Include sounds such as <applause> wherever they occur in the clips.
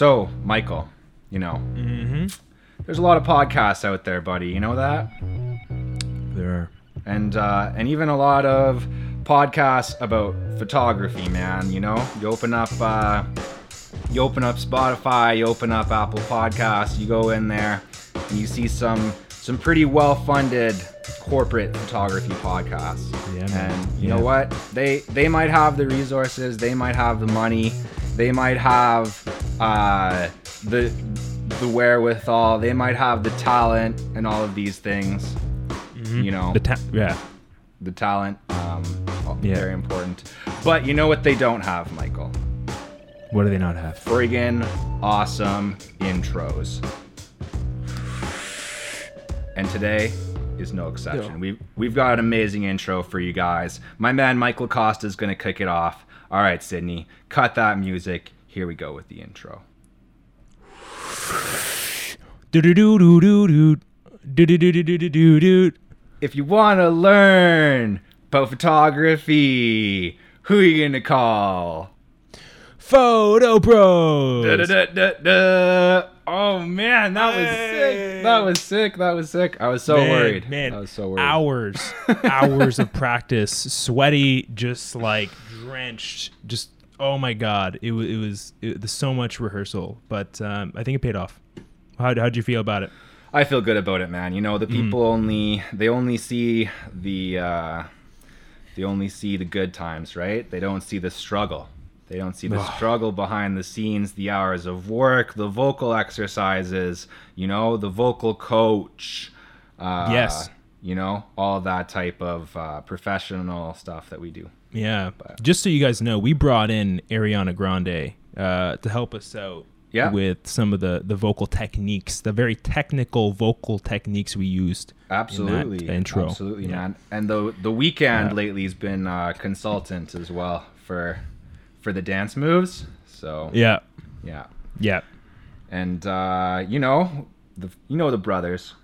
So, Michael, you know, Mm-hmm. there's a lot of podcasts out there, buddy. You know that? There are. and uh, and even a lot of podcasts about photography, man. You know, you open up uh, you open up Spotify, you open up Apple Podcasts, you go in there, and you see some some pretty well funded corporate photography podcasts. Yeah, man. And you Yeah. know what? They they might have the resources, they might have the money, they might have uh, the the wherewithal, they might have the talent, and all of these things. You know, The ta- yeah. the talent um Yeah. very important but you know what they don't have michael What do they not have? friggin awesome intros and today is no exception we've we've got an amazing intro for you guys my man michael costa is going to kick it off all right, Sydney, cut that music. Here we go with the intro. If you want to learn about photography, who are you going to call? Photo Bros. Da-da-da-da-da. Oh man, that was sick. That was sick. That was sick. I was so man, worried. Man, I was so worried. hours, <laughs> hours of practice, sweaty, just like drenched. Just oh my god, it was it was it, there's so much rehearsal, but um, I think it paid off. How how'd you feel about it? I feel good about it, man. You know, the Mm. people only they only see the uh they only see the good times, right? They don't see the struggle. They don't see the struggle behind the scenes, the hours of work, the vocal exercises, you know, the vocal coach. Uh, Yes. You know, all that type of uh, professional stuff that we do. Yeah, just so you guys know, we brought in Ariana Grande uh, to help us out Yeah. with some of the the vocal techniques, the very technical vocal techniques we used. Absolutely, intro. absolutely, Yeah. man. And the the Weeknd lately has been uh, consultant as well for for the dance moves. So Yeah, yeah, yeah, and uh, you know the you know the brothers.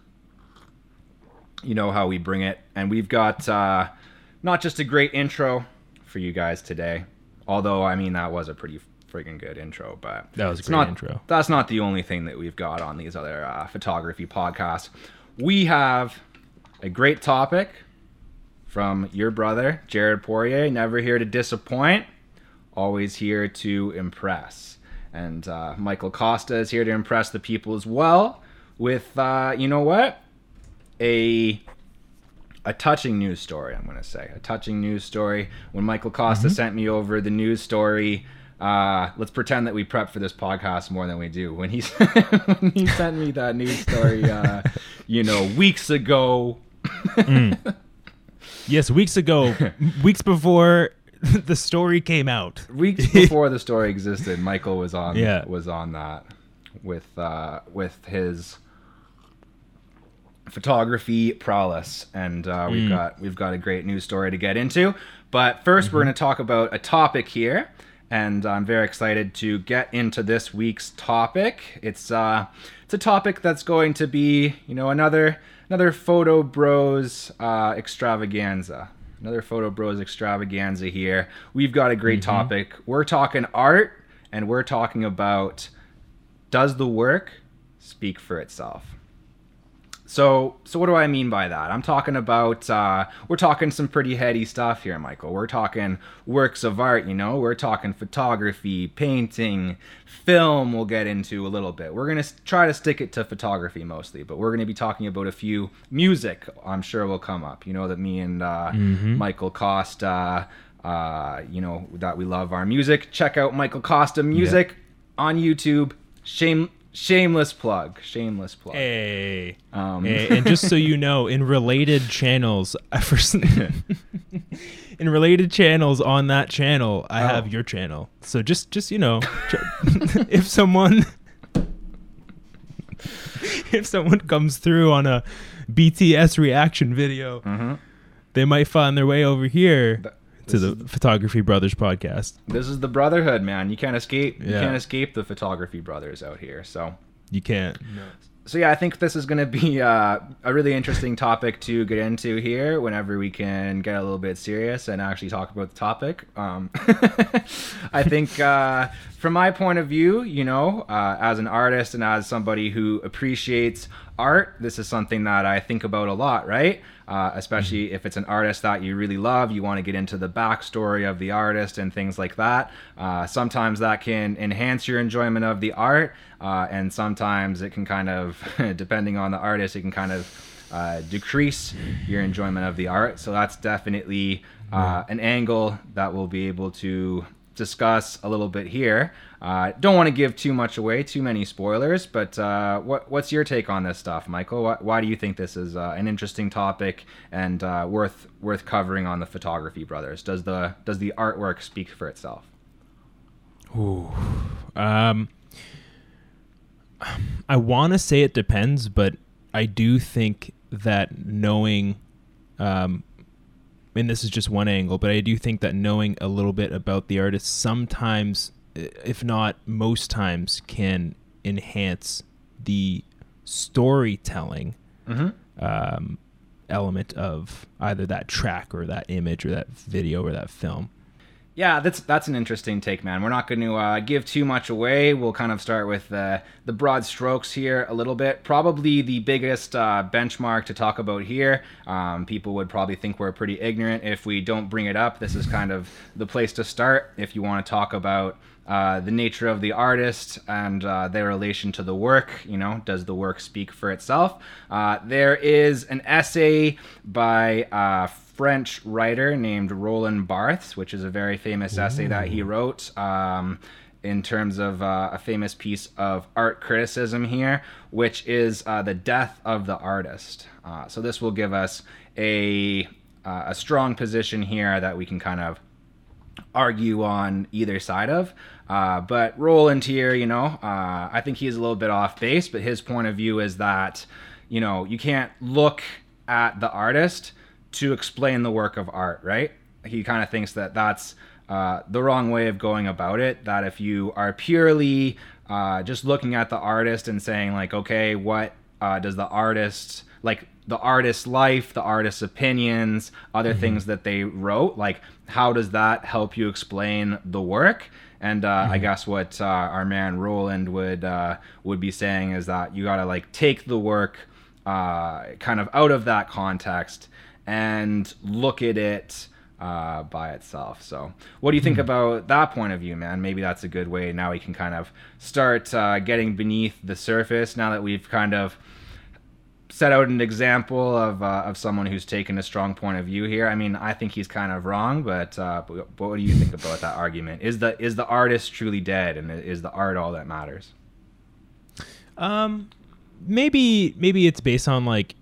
You know how we bring it, and we've got uh, not just a great intro for you guys today. Although I mean that was a pretty friggin' good intro, but That was a great not, intro. That's not the only thing that we've got on these other uh, photography podcasts. We have a great topic from your brother, Jared Poirier. Never here to disappoint, always here to impress. And uh, Michael Costa is here to impress the people as well with, uh, you know what? A a touching news story, I'm going to say. A touching news story. When Michael Costa sent me over the news story, uh, let's pretend that we prep for this podcast more than we do. When he, <laughs> when he sent me that news story, uh, <laughs> you know, weeks ago, <laughs> yes. Weeks ago, weeks before <laughs> the story came out. weeks <laughs> before the story existed, Michael was on Yeah. was on that with uh, with his photography prowess, and uh, Mm. we've got we've got a great news story to get into. But 1st Mm-hmm. we're going to talk about a topic here, and I'm very excited to get into this week's topic. It's uh, it's a topic that's going to be you know another another photo bros uh, extravaganza. Another photo bros extravaganza here. We've got a great mm-hmm. topic. We're talking art, and we're talking about does the work speak for itself? So, so what do I mean by that? I'm talking about uh, we're talking some pretty heady stuff here, Michael. We're talking works of art, you know. We're talking photography, painting, film. We'll get into a little bit. We're gonna try to stick it to photography mostly, but we're gonna be talking about a few music. I'm sure will come up. You know that me and uh, Michael Costa, uh, you know that we love our music. Check out Michael Costa music on YouTube. Shame, shameless plug. Shameless plug. Hey. Um, Hey, <laughs> and just so you know, in related channels, <laughs> I first <laughs> in related channels on that channel, I Oh. have your channel. So just just you know, if someone if someone comes through on a BTS reaction video, Mhm. they might find their way over here Th- to this the Photography Brothers podcast. This is the brotherhood, man. You can't escape. You can't escape the photography brothers out here. So, You can't. so yeah, I think this is going to be uh, a really interesting topic to get into here. Whenever we can get a little bit serious and actually talk about the topic, um, <laughs> I think uh, from my point of view, you know, uh, as an artist and as somebody who appreciates art, this is something that I think about a lot, right? Uh, especially if it's an artist that you really love, you want to get into the backstory of the artist and things like that. Uh, sometimes that can enhance your enjoyment of the art, uh, and sometimes it can kind of, <laughs> depending on the artist, it can kind of uh, decrease your enjoyment of the art. So that's definitely uh, an angle that we'll be able to discuss a little bit here. Uh, don't want to give too much away, too many spoilers, but uh, what, what's your take on this stuff, Michael? Why, why do you think this is uh, an interesting topic and uh, worth worth covering on the Photography Brothers? Does the does the artwork speak for itself? Ooh, um, I want to say it depends, but I do think that knowing um, and this is just one angle, but I do think that knowing a little bit about the artist sometimes, if not most times, can enhance the storytelling mm-hmm. um, element of either that track or that image or that video or that film. Yeah, that's that's an interesting take, man. We're not going to uh, give too much away. We'll kind of start with uh, the broad strokes here a little bit. Probably the biggest uh, benchmark to talk about here. Um, people would probably think we're pretty ignorant if we don't bring it up. This is kind of the place to start if you want to talk about uh, the nature of the artist and uh, their relation to the work. You know, does the work speak for itself? Uh, there is an essay by uh, French writer named Roland Barthes, which is a very famous Ooh. essay that he wrote. Um, in terms of uh, a famous piece of art criticism here, which is uh, the death of the artist. Uh, so this will give us a uh, a strong position here that we can kind of argue on either side of. Uh, but Roland here, you know, uh, I think he's a little bit off base, but his point of view is that, you know, you can't look at the artist to explain the work of art, right? He kind of thinks that that's uh, the wrong way of going about it. That if you are purely uh, just looking at the artist and saying, like, okay, what uh, does the artist, like, the artist's life, the artist's opinions, other mm-hmm. things that they wrote, like, how does that help you explain the work? And uh, mm-hmm. I guess what uh, our man Roland would uh, would be saying is that you got to like take the work kind of out of that context and look at it uh, by itself. So, what do you think hmm. about that point of view, man? Maybe that's a good way. Now we can kind of start uh, getting beneath the surface. Now that we've kind of set out an example of uh, of someone who's taken a strong point of view here. I mean, I think he's kind of wrong, but, uh, but what do you think about that argument? Is the is the artist truly dead, and is the art all that matters? Um, maybe maybe it's based on like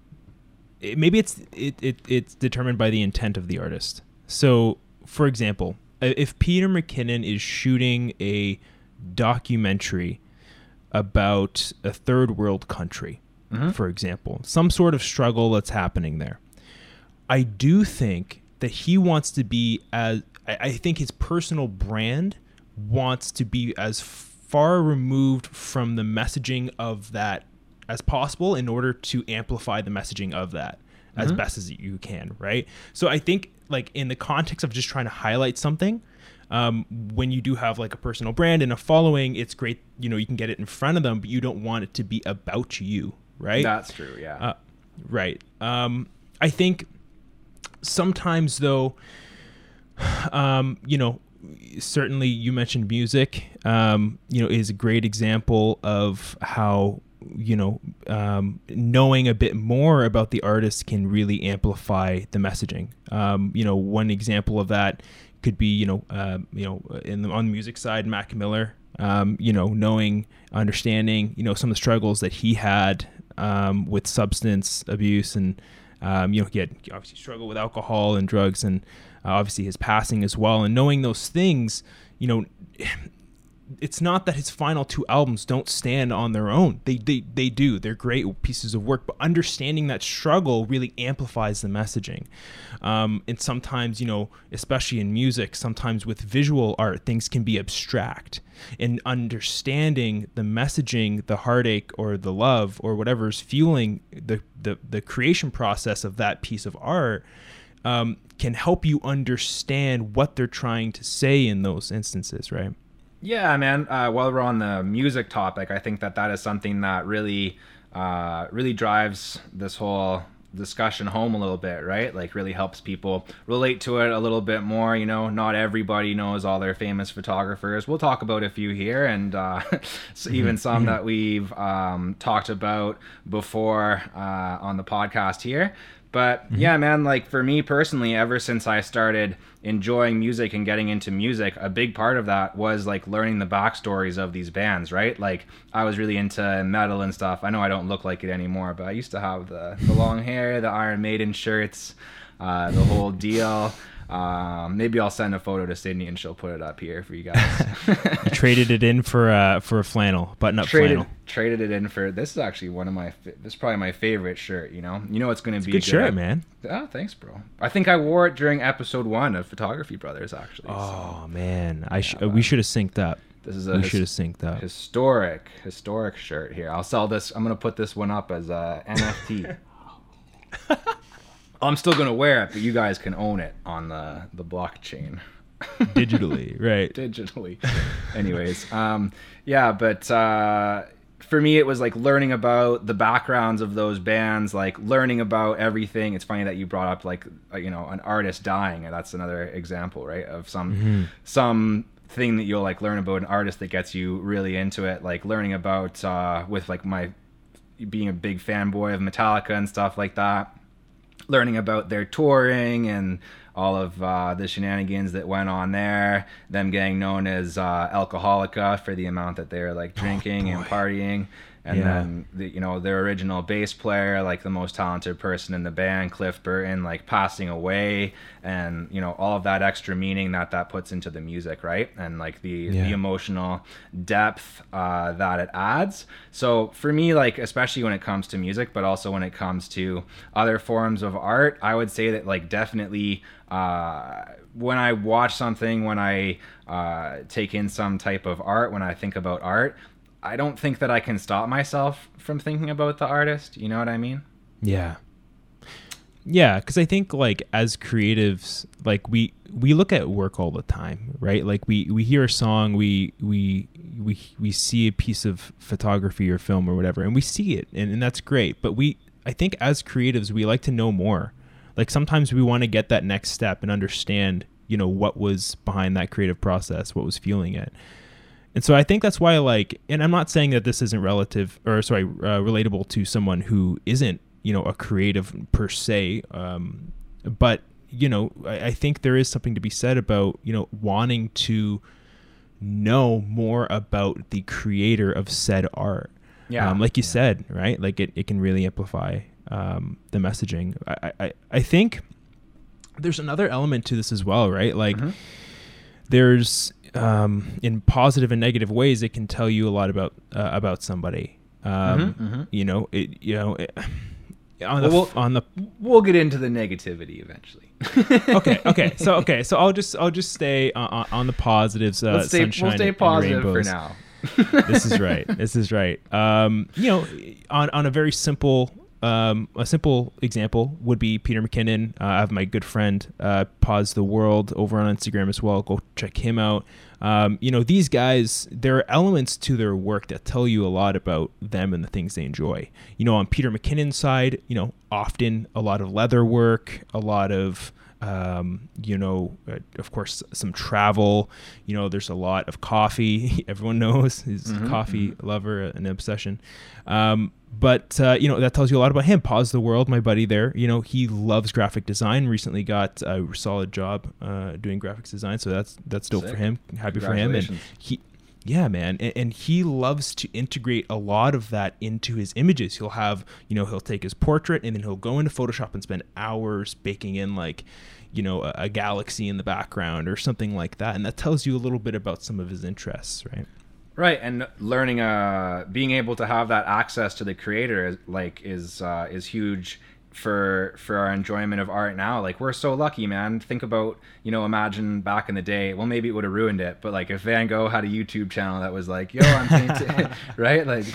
maybe it's it, it it's determined by the intent of the artist. So, for example, if Peter McKinnon is shooting a documentary about a third world country, mm-hmm. for example, some sort of struggle that's happening there, I do think that he wants to be as I think his personal brand wants to be as far removed from the messaging of that as possible in order to amplify the messaging of that mm-hmm. as best as you can, right? So I think like in the context of just trying to highlight something, um, when you do have like a personal brand and a following, it's great. You know, you can get it in front of them, but you don't want it to be about you, right? That's true. Yeah. Uh, right. Um, I think sometimes though, <sighs> um, you know, certainly you mentioned music. Um, you know, is a great example of how you know, um, knowing a bit more about the artist can really amplify the messaging. Um, you know, one example of that could be, you know, uh, you know, in the, on the music side, Mac Miller. Um, you know, knowing, understanding, you know, some of the struggles that he had um, with substance abuse, and um, you know, he had obviously struggled with alcohol and drugs, and uh, obviously his passing as well. And knowing those things, you know it's not that his final two albums don't stand on their own. They they they do. They're great pieces of work, but understanding that struggle really amplifies the messaging. Um, and sometimes, you know, especially in music, sometimes with visual art, things can be abstract. And understanding the messaging, the heartache or the love or whatever's fueling the the, the creation process of that piece of art um, can help you understand what they're trying to say in those instances, right? Yeah, man. Uh, while we're on the music topic, I think that that is something that really, uh, really drives this whole discussion home a little bit, right? Like really helps people relate to it a little bit more. You know, not everybody knows all their famous photographers. We'll talk about a few here, and uh, <laughs> even some mm-hmm. that we've um, talked about before uh, on the podcast here. But mm-hmm. yeah, man, like for me personally, ever since I started enjoying music and getting into music, a big part of that was like learning the backstories of these bands, right? Like I was really into metal and stuff. I know I don't look like it anymore, but I used to have the, the long hair, the Iron Maiden shirts, uh, the whole deal. Um, maybe I'll send a photo to Sydney and she'll put it up here for you guys. you <laughs> traded it in for uh, for a flannel, button up traded, flannel. Traded it in for this is actually one of my this is probably my favorite shirt. You know, you know it's going to be good, good shirt, man. Oh, thanks, bro. I think I wore it during episode one of Photography Brothers, actually. Oh so. man, I sh- yeah, we should have synced up. This is a we should have synced up. Historic, historic shirt here. I'll sell this. I'm gonna put this one up as <laughs> a NFT. <laughs> I'm still gonna wear it, but you guys can own it on the the blockchain. <laughs> Digitally, right? Digitally. Anyways, um, yeah, but uh, for me, it was like learning about the backgrounds of those bands, like learning about everything. It's funny that you brought up like uh, you know an artist dying. And that's another example, right? Of some mm-hmm. some thing that you'll like learn about an artist that gets you really into it. Like learning about uh, with like my being a big fanboy of Metallica and stuff like that learning about their touring and all of uh, the shenanigans that went on there, them getting known as uh, alcoholica for the amount that they were like oh, drinking oh, and partying and yeah. then the, you know their original bass player like the most talented person in the band cliff burton like passing away and you know all of that extra meaning that that puts into the music right and like the yeah. the emotional depth uh, that it adds so for me like especially when it comes to music but also when it comes to other forms of art i would say that like definitely uh, when I watch something, when I uh, take in some type of art, when I think about art, I don't think that I can stop myself from thinking about the artist. You know what I mean? Yeah. Yeah, because I think like as creatives, like we we look at work all the time, right? Like we we hear a song, we we we we see a piece of photography or film or whatever, and we see it, and, and that's great. But we, I think as creatives, we like to know more. Like sometimes we want to get that next step and understand, you know, what was behind that creative process, what was fueling it. And so I think that's why, like, and I'm not saying that this isn't relative or sorry, uh, relatable to someone who isn't, you know, a creative per se. Um, but you know, I, I think there is something to be said about you know wanting to know more about the creator of said art. Yeah, um, like you yeah. said, right? Like it, it can really amplify um, the messaging. I, I, I think there's another element to this as well, right? Like mm-hmm. there's um, in positive and negative ways, it can tell you a lot about uh, about somebody. Um, mm-hmm, mm-hmm. You know, it, you know, it, <sighs> on the we'll, on the we'll get into the negativity eventually. <laughs> okay, okay, so okay, so I'll just I'll just stay on, on the positives. Uh, Let's stay, sunshine we'll stay positive for now. this is right. This is right. Um, you know, on on a very simple um, a simple example would be Peter McKinnon. Uh, I have my good friend uh, Pause the World over on Instagram as well. Go check him out. Um, you know, these guys, there are elements to their work that tell you a lot about them and the things they enjoy. You know, on Peter McKinnon's side, you know, often a lot of leather work, a lot of um, you know, uh, of course, some travel. You know, there's a lot of coffee. <laughs> Everyone knows <laughs> he's mm-hmm, a coffee mm-hmm. lover, an obsession. Um, but uh, you know that tells you a lot about him. Pause the world, my buddy there. You know he loves graphic design. Recently got a solid job uh, doing graphics design, so that's that's dope Sick. for him. Happy for him, and he. Yeah, man, and, and, he loves to integrate a lot of that into his images. He'll have, you know, he'll take his portrait and then he'll go into Photoshop and spend hours baking in like, you know a, a galaxy in the background or something like that, and that tells you a little bit about some of his interests, right? Right, and learning, uh, being able to have that access to the creator, like, is uh, is huge for for our enjoyment of art now. Like, we're so lucky, man. Think about, you know, imagine back in the day. Well, maybe it would have ruined it, but like, if Van Gogh had a YouTube channel that was like, "Yo, I'm painting," <laughs> <laughs> right? Like,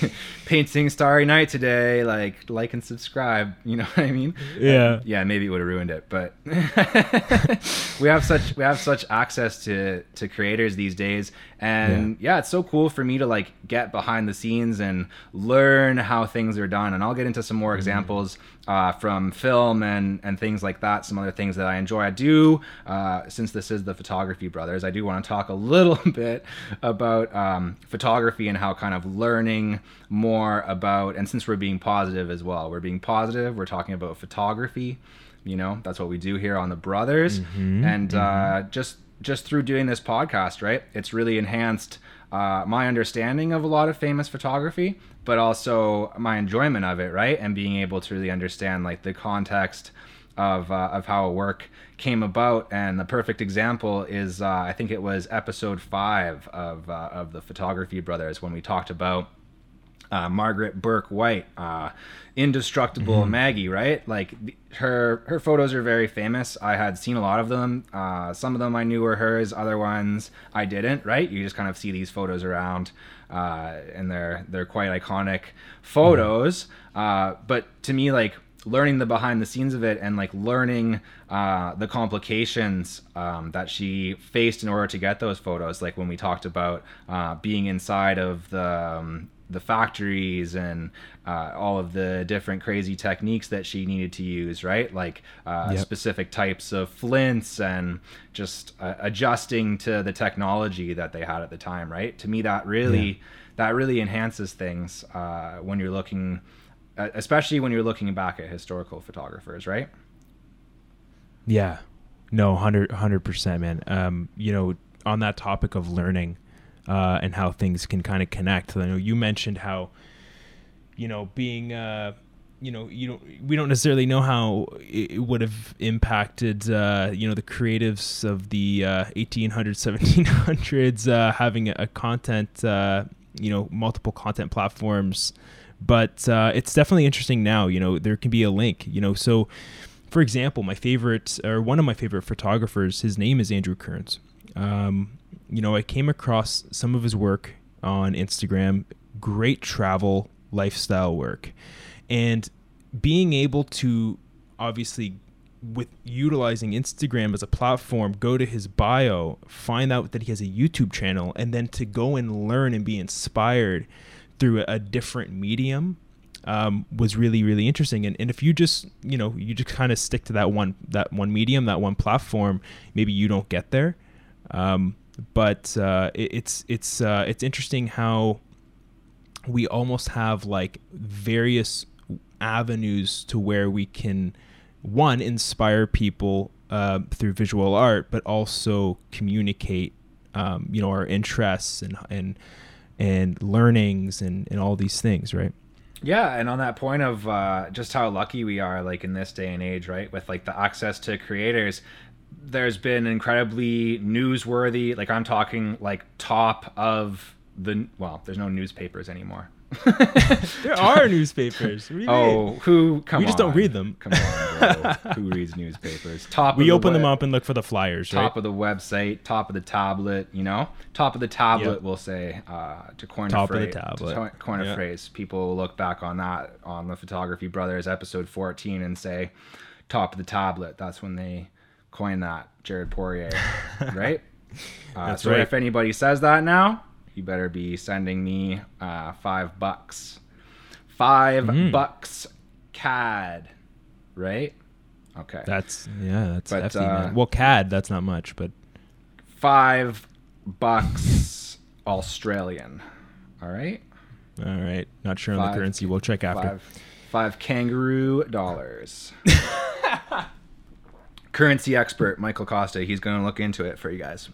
<laughs> painting Starry Night today. Like, like and subscribe. You know what I mean? Yeah. yeah, maybe it would have ruined it, but we have such we have such access to to creators these days, and yeah. yeah. it's so cool for me to like get behind the scenes and learn how things are done. And I'll get into some more mm-hmm. examples uh, from film and and things like that. Some other things that I enjoy. I do uh, since this is the photography brothers. I do want to talk a <laughs> little bit about um, photography and how kind of learning more about. And since we're being positive as well, we're being positive. We're talking about photography. You know, that's what we do here on the Brothers, mm-hmm, and mm-hmm. Uh, just just through doing this podcast, right? It's really enhanced uh, my understanding of a lot of famous photography, but also my enjoyment of it, right? And being able to really understand like the context of uh, of how a work came about. And the perfect example is uh, I think it was episode five of uh, of the Photography Brothers when we talked about uh, Margaret Bourke White, uh, indestructible mm-hmm. Maggie, right? Like her her photos are very famous. I had seen a lot of them. Uh, some of them I knew were hers. Other ones I didn't. Right? You just kind of see these photos around, uh, and they're they're quite iconic photos. Mm-hmm. but to me, like learning the behind the scenes of it and like learning uh, the complications um, that she faced in order to get those photos like when we talked about uh, being inside of the um, the factories and uh, all of the different crazy techniques that she needed to use, right? Like uh, yep. specific types of flints and just uh, adjusting to the technology that they had at the time, right? To me, that really yeah. that really enhances things uh, when you're looking, uh, especially when you're looking back at historical photographers, right? Yeah, no, hundred percent, man. Um, you know, on that topic of learning uh, and how things can kind of connect. I know you mentioned how, you know, being, uh, you know, you don't, we don't necessarily know how it would have impacted, uh, you know, the creatives of the uh, 1800s, 1700s uh, having a, content, uh, you know, multiple content platforms. But uh, it's definitely interesting now. You know, there can be a link. You know, so for example, my favorite or one of my favorite photographers, his name is Andrew Kearns. Um, you know, I came across some of his work on Instagram, great travel lifestyle work. And being able to obviously with utilizing Instagram as a platform, go to his bio, find out that he has a YouTube channel, and then to go and learn and be inspired through a, different medium um, was really really interesting. And, and if you just you know you just kind of stick to that one that one medium that one platform, maybe you don't get there. Um, but uh, it, it's it's uh, it's interesting how we almost have like various avenues to where we can one inspire people uh, through visual art, but also communicate um, you know our interests and and and learnings and, and all these things, right? Yeah, and on that point of uh, just how lucky we are, like in this day and age, right, with like the access to creators, there's been incredibly newsworthy like i'm talking like top of the well there's no newspapers anymore <laughs> there are newspapers. oh, mean? who? Come we just on. don't read them. Come on, bro. who reads newspapers? <laughs> Top. We open the them up and look for the flyers. Top right? of the website. Top of the tablet. You know, top of the tablet. Yep. We'll say uh, to coin top a phrase. of the tablet. Coin a yep. phrase. People look back on that on the Photography Brothers episode 14 and say, top of the tablet. That's when they coin that, Jared Poirier, <laughs> right? Uh, so right. if anybody says that now, you better be sending me uh, five bucks. Five mm. bucks CAD, right? Okay. That's yeah, that's but, hefty, uh, man. Well, CAD, that's not much, but five bucks Australian. All right. All right. Not sure on the currency. We'll check after. Five, five kangaroo dollars. <laughs> currency expert Michael Costa. He's going to look into it for you guys.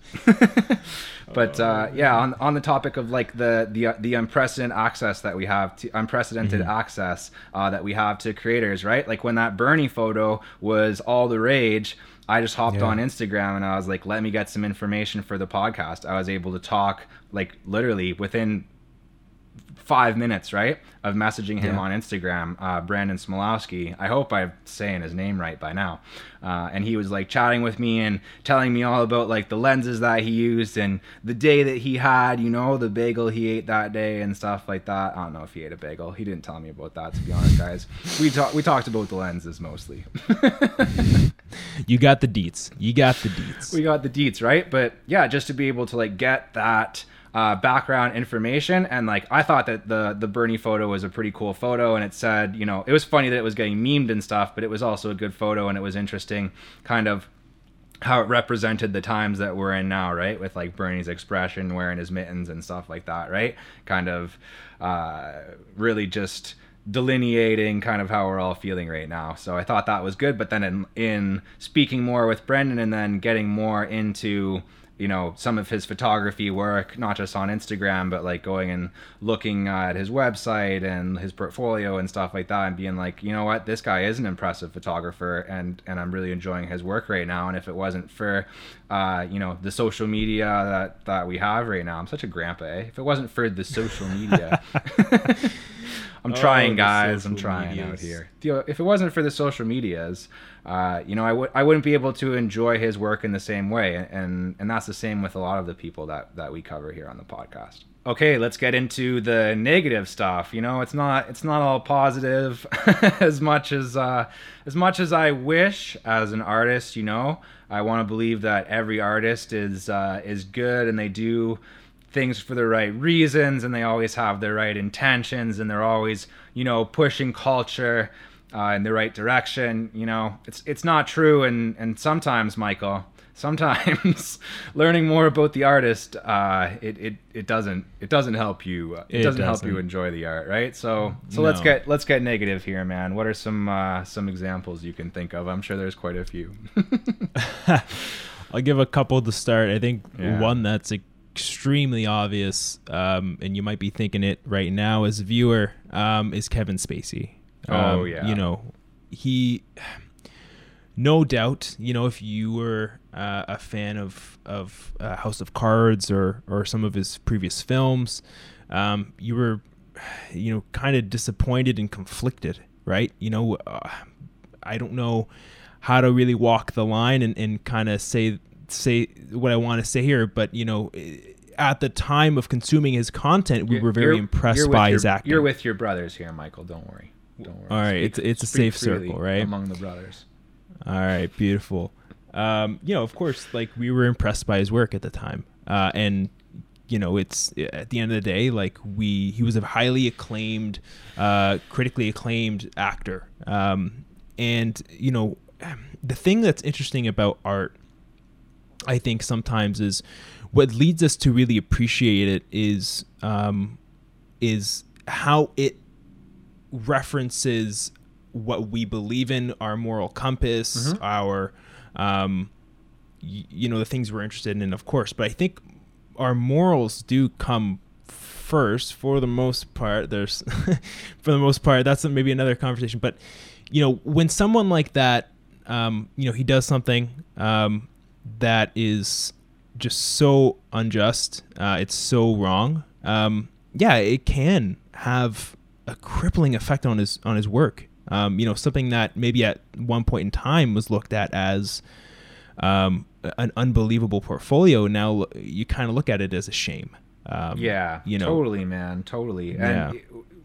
<laughs> but uh, yeah, on, on the topic of like the the the unprecedented access that we have to unprecedented access uh, that we have to creators, right? Like when that Bernie photo was all the rage. I just hopped Yeah. on Instagram and I was like, let me get some information for the podcast. I was able to talk like literally within five minutes, right, of messaging him Yeah. on Instagram, uh, Brendan Smialowski. I hope I'm saying his name right by now. Uh, and he was like chatting with me and telling me all about like the lenses that he used and the day that he had, you know, the bagel he ate that day and stuff like that. I don't know if he ate a bagel. He didn't tell me about that, to be honest, guys. We talked we talked about the lenses mostly. <laughs> You got the deets. You got the deets. we got the deets right but yeah just to be able to like get that uh, background information and like i thought that the the bernie photo was a pretty cool photo and it said you know it was funny that it was getting memed and stuff but it was also a good photo and it was interesting kind of how it represented the times that we're in now, right? With like Bernie's expression, wearing his mittens and stuff like that, right? Kind of uh, really just delineating kind of how we're all feeling right now. So I thought that was good. But then in, in speaking more with Brendan and then getting more into you know some of his photography work not just on instagram but like going and looking at his website and his portfolio and stuff like that and being like you know what this guy is an impressive photographer and and i'm really enjoying his work right now and if it wasn't for uh you know the social media that that we have right now i'm such a grandpa eh? if it wasn't for the social media <laughs> <laughs> I'm Oh, trying, guys. I'm trying out here. If it wasn't for the social medias, uh, you know, I would I wouldn't be able to enjoy his work in the same way, and and that's the same with a lot of the people that that we cover here on the podcast. Okay, let's get into the negative stuff. You know, it's not it's not all positive <laughs> as much as uh, as much as I wish as an artist. You know, I want to believe that every artist is uh, is good and they do things for the right reasons and they always have the right intentions and they're always you know pushing culture uh, in the right direction you know? It's it's not true and and sometimes michael sometimes <laughs> learning more about the artist uh, it, it it doesn't it doesn't help you uh, it, It doesn't, help you enjoy the art right? So so let's get let's get negative here man. What are some uh, some examples you can think of? I'm sure there's quite a few. <laughs> I'll give a couple to start. I think Yeah. one that's extremely obvious, um, and you might be thinking it right now as a viewer, um, is Kevin Spacey. Oh, Um, yeah. You know, he, <sighs> no doubt, you know, if you were uh, a fan of of uh, House of Cards or or some of his previous films, um, you were, <sighs> you know, kind of disappointed and conflicted, right? You know, uh, I don't know how to really walk the line and, and kind of say say what I want to say here, but you know, at the time of consuming his content, we You're- were very impressed by your- his acting. you're with your brothers here michael don't worry don't worry All right, it's- it's a safe circle, right? among the brothers All right, beautiful. Um, you know, of course, like we were impressed by his work at the time, uh, and you know, it's at the end of the day, like we he was a highly acclaimed, uh, critically acclaimed actor, um, and you know, the thing that's interesting about art, I think sometimes is what leads us to really appreciate it is um, is how it references what we believe in, our moral compass, our, um, y- you know, the things we're interested in, of course. But I think our morals do come first for the most part. There's, <laughs> for the most part, that's maybe another conversation. But you know, when someone like that, um, you know, he does something um, that is just so unjust. Uh, it's so wrong. Um, yeah, it can have a crippling effect on his on his work. Um, you know, something that maybe at one point in time was looked at as um, an unbelievable portfolio. Now you kind of look at it as a shame. Um, Yeah, you know, totally, man, totally. Yeah.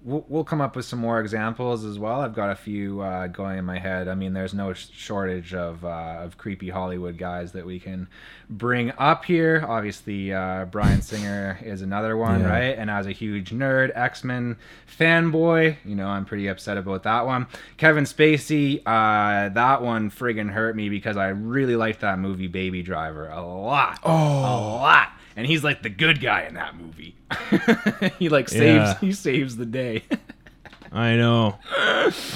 We'll come up with some more examples as well. I've got a few uh, going in my head. I mean, there's no shortage of uh, of creepy Hollywood guys that we can bring up here. Obviously, uh, Bryan Singer is another one, Yeah. right? And as a huge nerd, X Men fanboy, you know, I'm pretty upset about that one. Kevin Spacey, uh, that one friggin' hurt me because I really liked that movie, Baby Driver, a lot, Oh. a lot and he's like the good guy in that movie. <laughs> he like saves Yeah. he saves the day. <laughs> I know.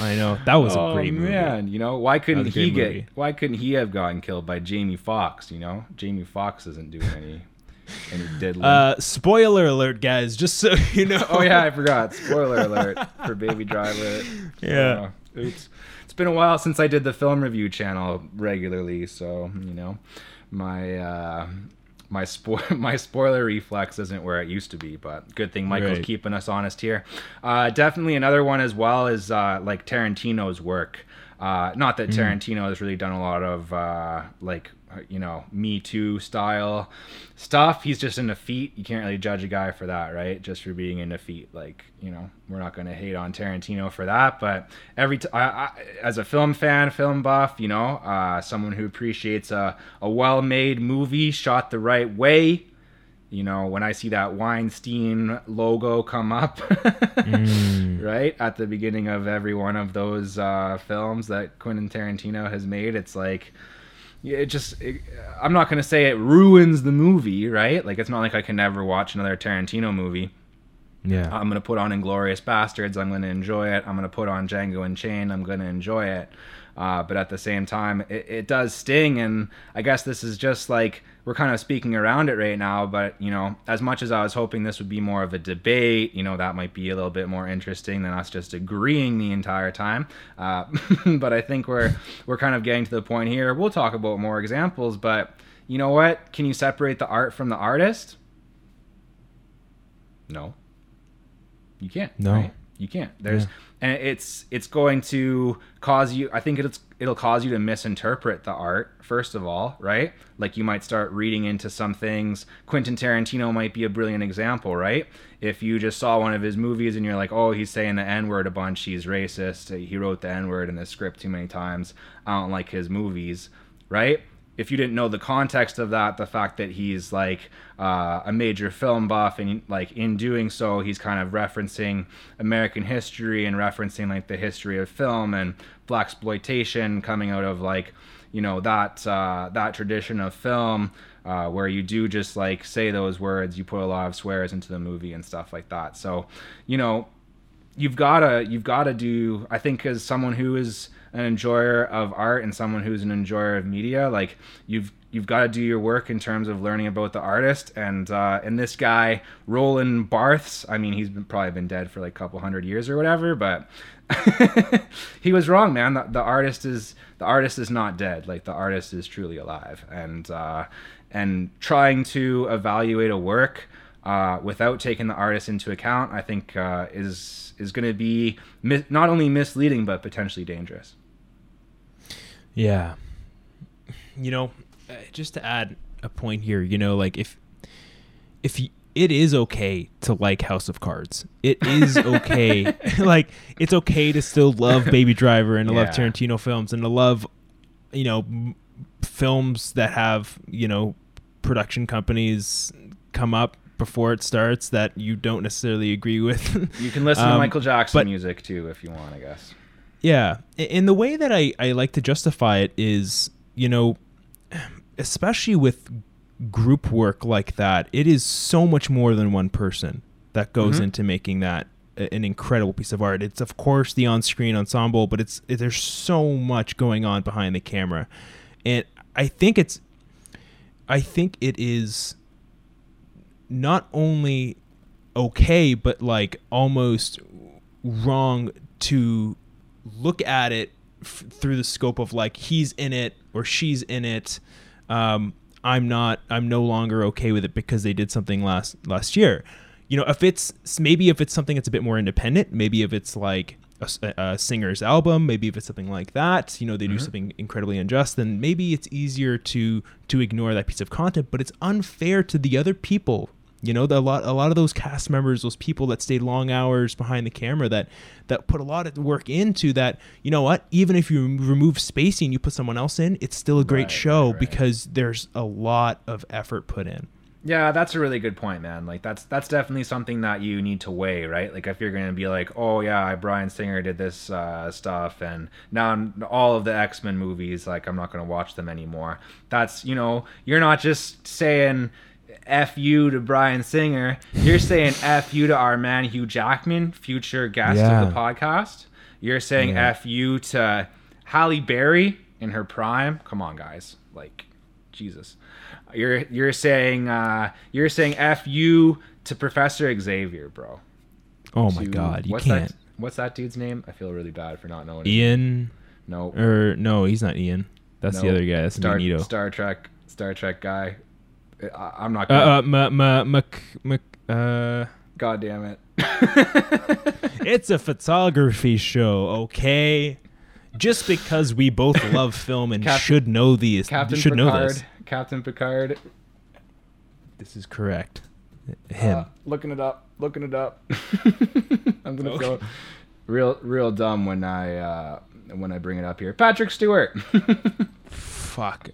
I know. That was a oh great movie. man, you know why couldn't a he get? movie. Why couldn't he have gotten killed by Jamie Foxx? You know, Jamie Foxx isn't doing any <laughs> any diddling. Uh, spoiler alert, guys! Just so you know. oh yeah, I forgot. Spoiler alert for Baby Driver. Yeah. Uh, oops. It's been a while since I did the film review channel regularly, so you know, my uh, my spo- <laughs> my spoiler reflex isn't where it used to be. But good thing Michael's Right. keeping us honest here. Uh, definitely another one as well is uh, like Tarantino's work. Uh, not that Tarantino has really done a lot of uh, like you know Me Too style stuff. He's just into feet. You can't really judge a guy for that, right? Just for being into feet. Like you know, we're not going to hate on Tarantino for that. But every t- I, I, as a film fan, film buff, you know, uh, someone who appreciates a a well made movie shot the right way. You know, when I see that Weinstein logo come up, <laughs> right at the beginning of every one of those uh, films that Quentin Tarantino has made, it's like, it just, it, I'm not going to say it ruins the movie, right? Like, it's not like I can never watch another Tarantino movie. Yeah. I'm gonna put on Inglourious Basterds. I'm gonna enjoy it. I'm gonna put on Django Chain*. I'm gonna enjoy it. Uh, but at the same time, it, it does sting, and I guess this is just like we're kind of speaking around it right now. But you know, as much as I was hoping this would be more of a debate, you know, that might be a little bit more interesting than us just agreeing the entire time. Uh, <laughs> but I think we're we're kind of getting to the point here. We'll talk about more examples, but you know what? Can you separate the art from the artist? No you can't No. right? you can't there's Yeah. And it's it's going to cause you i think it's it'll cause you to misinterpret the art first of all right? Like you might start reading into some things. Quentin tarantino might be a brilliant example right? If you just saw one of his movies and you're like oh he's saying the n-word a bunch he's racist he wrote the n-word in the script too many times i don't like his movies right if you didn't know the context of that, the fact that he's like uh, a major film buff, and like in doing so, he's kind of referencing American history and referencing like the history of film and blaxploitation coming out of like you know that uh, that tradition of film uh, where you do just like say those words, you put a lot of swears into the movie and stuff like that. So you know you've gotta you've gotta do i think as someone who is an enjoyer of art and someone who's an enjoyer of media like you've you've got to do your work in terms of learning about the artist. And uh and this guy roland barthes i mean he's been probably been dead for like a couple hundred years or whatever but <laughs> he was wrong man. The, the artist is the artist is not dead. Like the artist is truly alive. And uh and trying to evaluate a work uh, without taking the artist into account, I think uh, is is going to be mi- not only misleading but potentially dangerous. Yeah. You know, uh, just to add a point here, you know, like if if y- it is okay to like House of Cards. It is <laughs> okay. <laughs> like it's okay to still love Baby Driver and to love Tarantino films and to love you know m- films that have, you know, production companies come up before it starts that you don't necessarily agree with. <laughs> You can listen to Um, Michael Jackson but- music too if you want, I guess. Yeah. And the way that I, I like to justify it is, you know, especially with group work like that, it is so much more than one person that goes Mhm. into making that an incredible piece of art. It's of course the on-screen ensemble, but it's it, there's so much going on behind the camera. And I think it's I think it is not only okay, but like almost wrong to look at it f- through the scope of like he's in it or she's in it. Um, I'm not. I'm no longer okay with it because they did something last last year. You know, if it's maybe if it's something that's a bit more independent, maybe if it's like a singer's album, maybe if it's something like that, you know, they do something incredibly unjust, then maybe it's easier to to ignore that piece of content. But it's unfair to the other people you know, the, a lot a lot of those cast members, those people that stayed long hours behind the camera, that that put a lot of work into that. You know what? Even if you remove Spacey, you put someone else in, it's still a great Right, show right, right. because there's a lot of effort put in. Yeah, that's a really good point, man. Like that's that's definitely something that you need to weigh, right? Like if you're gonna be like, oh yeah, Bryan Singer did this uh, stuff, and now I'm- all of the X Men movies, like I'm not gonna watch them anymore. That's you know, you're not just saying F you to Bryan Singer. You're saying F you to our man Hugh Jackman, future guest Yeah. of the podcast. You're saying Yeah. F you to Halle Berry in her prime. Come on, guys. Like, Jesus. You're you're saying uh, you're saying F you to Professor Xavier, bro. Oh my god, you what's can't. That, what's that dude's name? I feel really bad for not knowing. Ian No. or no, he's not Ian. That's the other guy. That's Star, Magneto. Star Trek Star Trek guy. I, I'm not Uh, gonna. uh, ma, ma, Mc, Mc, uh, God damn it. <laughs> it's a photography show, okay? Just because we both love film and Cap- should know these, Captain should know this. Captain Picard. This is correct. Him. Uh, looking it up. Looking it up. <laughs> I'm gonna Okay. feel real real dumb when I uh, when I bring it up here. Patrick Stewart. <laughs> Fuck.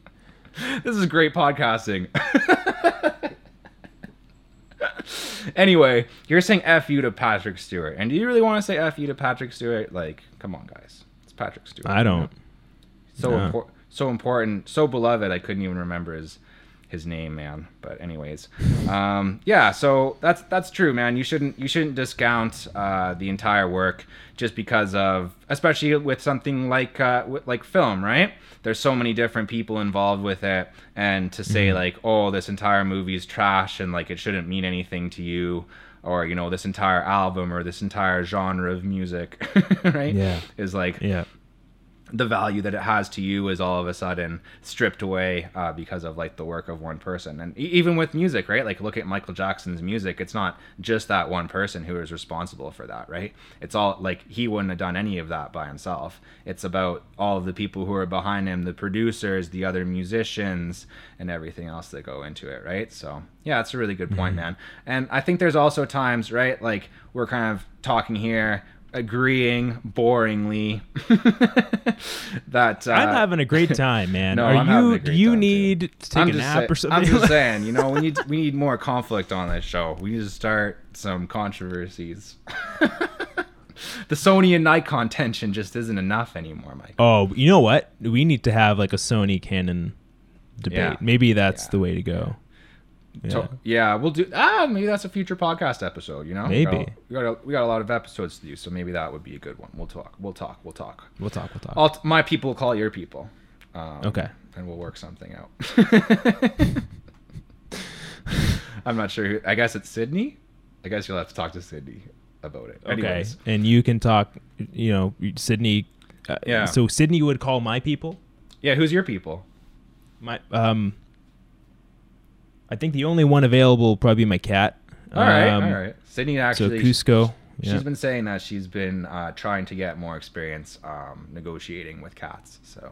This is great podcasting. anyway, you're saying F you to Patrick Stewart. And do you really want to say F you to Patrick Stewart? Like, come on, guys. It's Patrick Stewart. I don't. so No. impor- so important, so beloved. I couldn't even remember his his name, man. But anyways, um, yeah. So that's that's true, man. You shouldn't you shouldn't discount uh, the entire work just because of, especially with something like uh, with, like film, right? There's so many different people involved with it, and to say like, oh, this entire movie is trash and like it shouldn't mean anything to you. Or you know this entire album or this entire genre of music, <laughs> right? Yeah. is like Yeah. The value that it has to you is all of a sudden stripped away uh, because of like the work of one person. And e- even with music right? Like look at michael jackson's music. It's not just that one person who is responsible for that right? It's all like he wouldn't have done any of that by himself. It's about all of the people who are behind him the producers the other musicians and everything else that go into it right? So yeah that's a really good point man. And i think there's also times right like we're kind of talking here agreeing boringly <laughs> that uh, I'm having a great time, man. No, Are I'm you? a Do you time, too. need to take I'm a nap say- or something? I'm just <laughs> saying, you know, we need we need more conflict on this show. We need to start some controversies. <laughs> the Sony and Nikon tension just isn't enough anymore, Mike. Oh, you know what? We need to have like a Sony Canon debate. Yeah. Maybe that's Yeah. the way to go. Yeah. So, yeah, we'll do. Ah, maybe that's a future podcast episode. You know, Maybe. we got, we got a, we got a lot of episodes to do, so maybe that would be a good one. We'll talk. We'll talk. We'll talk. We'll talk. We'll talk. I'll t- my people will call your people. Um, Okay. And we'll work something out. <laughs> I'm not sure. Who, I guess it's Sydney. I guess you'll have to talk to Sydney about it. okay. Anyways. And you can talk. You know, Sydney. Uh, Yeah. So Sydney would call my people. Yeah, who's your people? My um. I think the only one available will probably be my cat. All right, Um, all right. Sydney actually. So. Cusco. She's Yeah. been saying that she's been uh, trying to get more experience um, negotiating with cats. So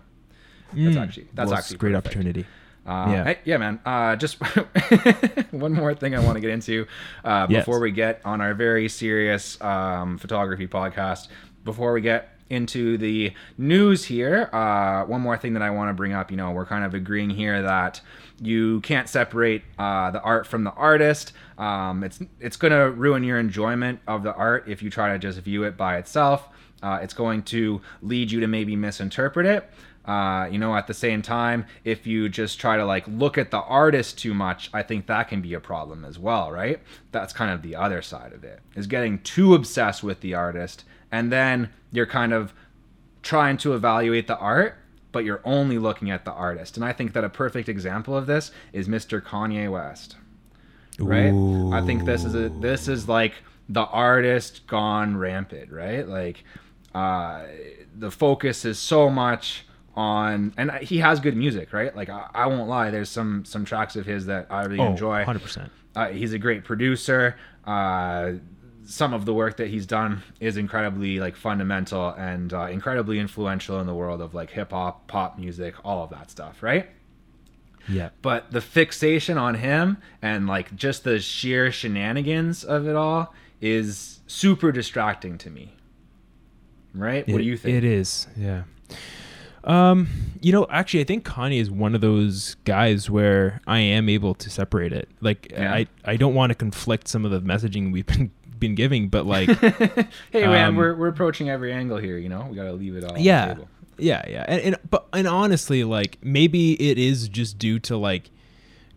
that's Mm. actually that's Well, actually a great perfect. opportunity. Uh, Yeah. hey, yeah, man. Uh, just <laughs> one more thing I want to get into uh, Yes. before we get on our very serious um, photography podcast. Before we get into the news here, uh, one more thing that I want to bring up. You know, we're kind of agreeing here that you can't separate uh, the art from the artist. Um, it's it's going to ruin your enjoyment of the art if you try to just view it by itself. Uh, it's going to lead you to maybe misinterpret it. Uh, you know, at the same time, if you just try to like look at the artist too much, I think that can be a problem as well, right? That's kind of the other side of it, is getting too obsessed with the artist, and then you're kind of trying to evaluate the art, but you're only looking at the artist. And I think that a perfect example of this is Mr. Kanye West right i think this is a this is like the artist gone rampant right like uh the focus is so much on and he has good music right like i, I won't lie there's some some tracks of his that i really Oh, enjoy 100%. uh, he's a great producer uh some of the work that he's done is incredibly like fundamental and uh, incredibly influential in the world of like hip hop pop music all of that stuff right Yeah. but the fixation on him and like just the sheer shenanigans of it all is super distracting to me. Right? what do you think? It is, yeah. Um, you know, actually, I think Kanye is one of those guys where I am able to separate it. Like, Yeah. I, I don't want to conflict some of the messaging we've been been giving, but like, <laughs> hey man, um, we're we're approaching every angle here, you know? We got to leave it all yeah, yeah, yeah, and, and but and honestly, like maybe it is just due to like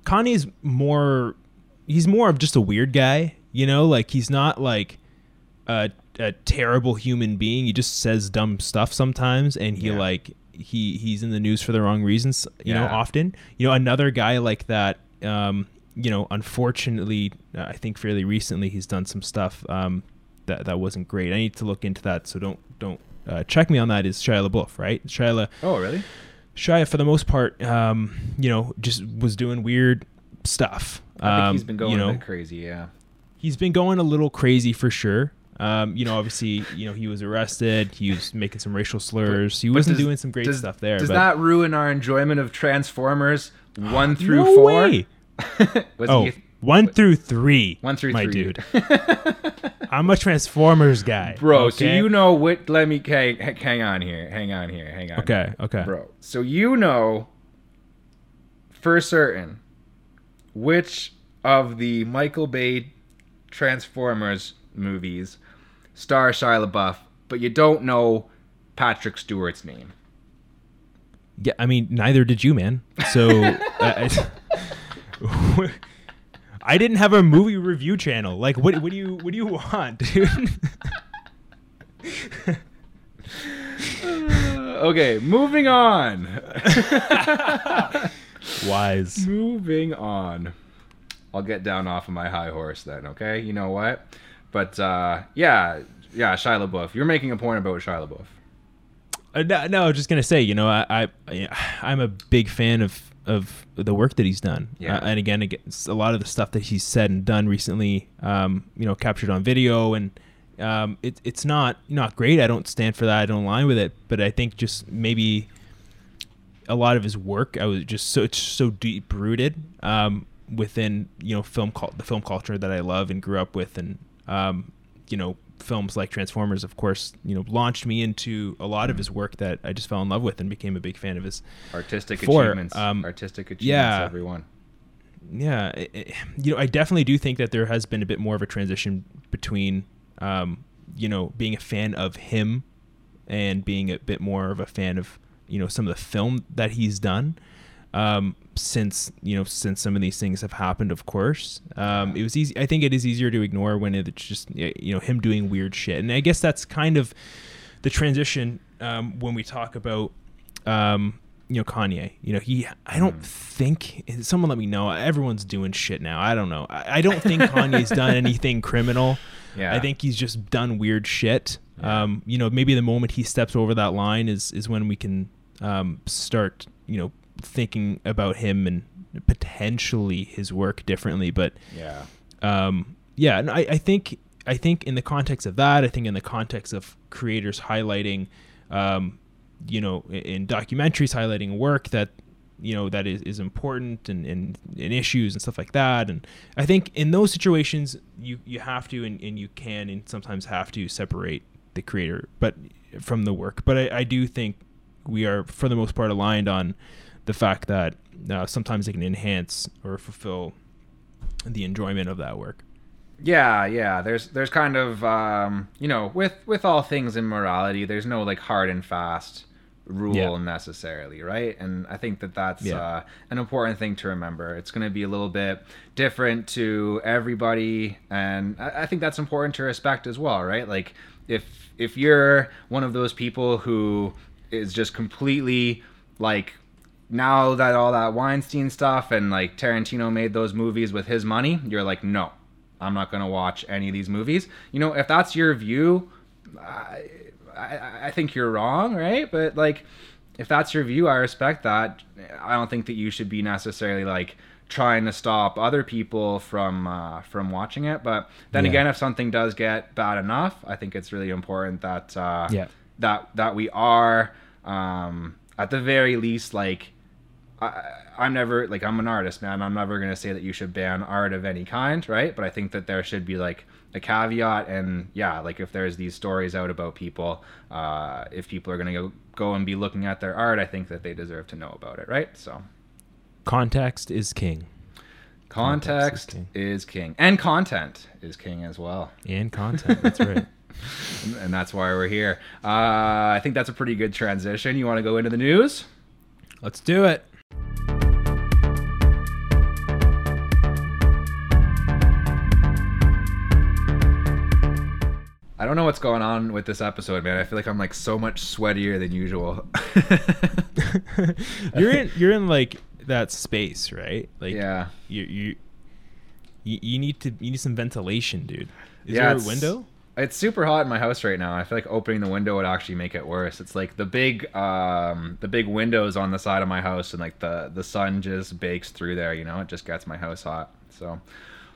Kanye's more he's more of just a weird guy, you know, like he's not like a, a terrible human being. He just says dumb stuff sometimes and he Yeah. like he he's in the news for the wrong reasons, you know, often. You know, another guy like that um you know, unfortunately, uh, I think fairly recently he's done some stuff um, that that wasn't great. I need to look into that, so don't don't uh, check me on that. Is Shia LaBeouf, right? Shia, Oh, really? Shia, for the most part, um, you know, just was doing weird stuff. I think Um, he's been going you know, a bit crazy. Yeah. he's been going a little crazy for sure. Um, you know, obviously, you know, he was arrested. He was making some racial slurs. he But wasn't does- doing some great does- stuff there. Does but that ruin our enjoyment of Transformers one <gasps> through no four? way. <laughs> Was Oh, he one through three. one through my three? dude. <laughs> I'm a Transformers guy, Bro, so you know what? Let me hang, hang on here. Hang on here. Hang on. Okay, okay. Bro, so you know for certain which of the Michael Bay Transformers movies star Shia LaBeouf, but you don't know Patrick Stewart's name. Yeah, I mean, neither did you, man. So <laughs> uh, <laughs> I, didn't have a movie review channel. Like, what? What do you? What do you want, <laughs> dude? <laughs> okay, moving on. Wise. moving on. I'll get down off of my high horse then, okay? You know what? But uh yeah, yeah, Shia LaBeouf. You're making a point about Shia LaBeouf. Uh, no, no, I was just gonna say, you know, I, I, I'm a big fan of of the work that he's done. Yeah. Uh, and again, again, a lot of the stuff that he's said and done recently, um, you know, captured on video, and um, it, it's not not great. I don't stand for that. I don't align with it. But I think just maybe a lot of his work, I was just so it's so deep rooted um, within you know film cult the film culture that I love and grew up with, and um, you know films like Transformers, of course, you know launched me into a lot of his work that I just fell in love with and became a big fan of his. Artistic For, achievements. um, Artistic achievements, yeah. everyone. Yeah, it- it- you know, I definitely do think that there has been a bit more of a transition between, um, you know, being a fan of him and being a bit more of a fan of, you know, some of the film that he's done. Um, since you know, since some of these things have happened, of course, um, it was easy. I think it is easier to ignore when it's just you know him doing weird shit, and I guess that's kind of the transition um, when we talk about um, you know Kanye. You know he. I don't think someone let me know. Everyone's doing shit now. I don't know. I, I don't think Kanye's done <laughs> anything criminal. Yeah. I think he's just done weird shit. Um, you know, maybe the moment he steps over that line is is when we can um, start. You know, thinking about him and potentially his work differently. But Yeah. um, yeah, and I, I think I think in the context of that, I think in the context of creators highlighting, um, you know, in, in documentaries highlighting work that you know that is, is important and, and, and issues and stuff like that and i think in those situations you you have to and, and you can and sometimes have to separate the creator but from the work but I, I do think we are for the most part aligned on the fact that uh, sometimes they can enhance or fulfill the enjoyment of that work Yeah, yeah. There's there's kind of um, you know, with with all things in morality, there's no like hard and fast rule Yeah. necessarily, right? And I think that that's Yeah. uh, an important thing to remember. It's going to be a little bit different to everybody, and I, I think that's important to respect as well, right? Like if if you're one of those people who is just completely like now that all that Weinstein stuff and like Tarantino made those movies with his money, you're like, no, I'm not gonna watch any of these movies. You know, if that's your view, I, I, I think you're wrong, right? But like, if that's your view, I respect that. I don't think that you should be necessarily like trying to stop other people from uh, from watching it. But then Yeah. again, if something does get bad enough, I think it's really important that uh, Yeah. that that we are um, at the very least like I, I'm never like I'm an artist, man. I'm never gonna say that you should ban art of any kind, right? But I think that there should be like a caveat, and yeah, like if there's these stories out about people, uh, if people are gonna go go and be looking at their art, I think that they deserve to know about it, right? So context is king context, Context is is, king. and content is king as well, and content that's right and, <laughs> and that's why we're here. Uh, I think that's a pretty good transition. You want to go into the news? let's do it I don't know what's going on with this episode, man. I feel like I'm like so much sweatier than usual. <laughs> you're in you're in like that space, right? Like yeah. You you you, need to you need some ventilation, dude. Is Yeah, there a window? It's super hot in my house right now. I feel like opening the window would actually make it worse. It's like the big um the big windows on the side of my house and like the the sun just bakes through there, you know? It just gets my house hot. So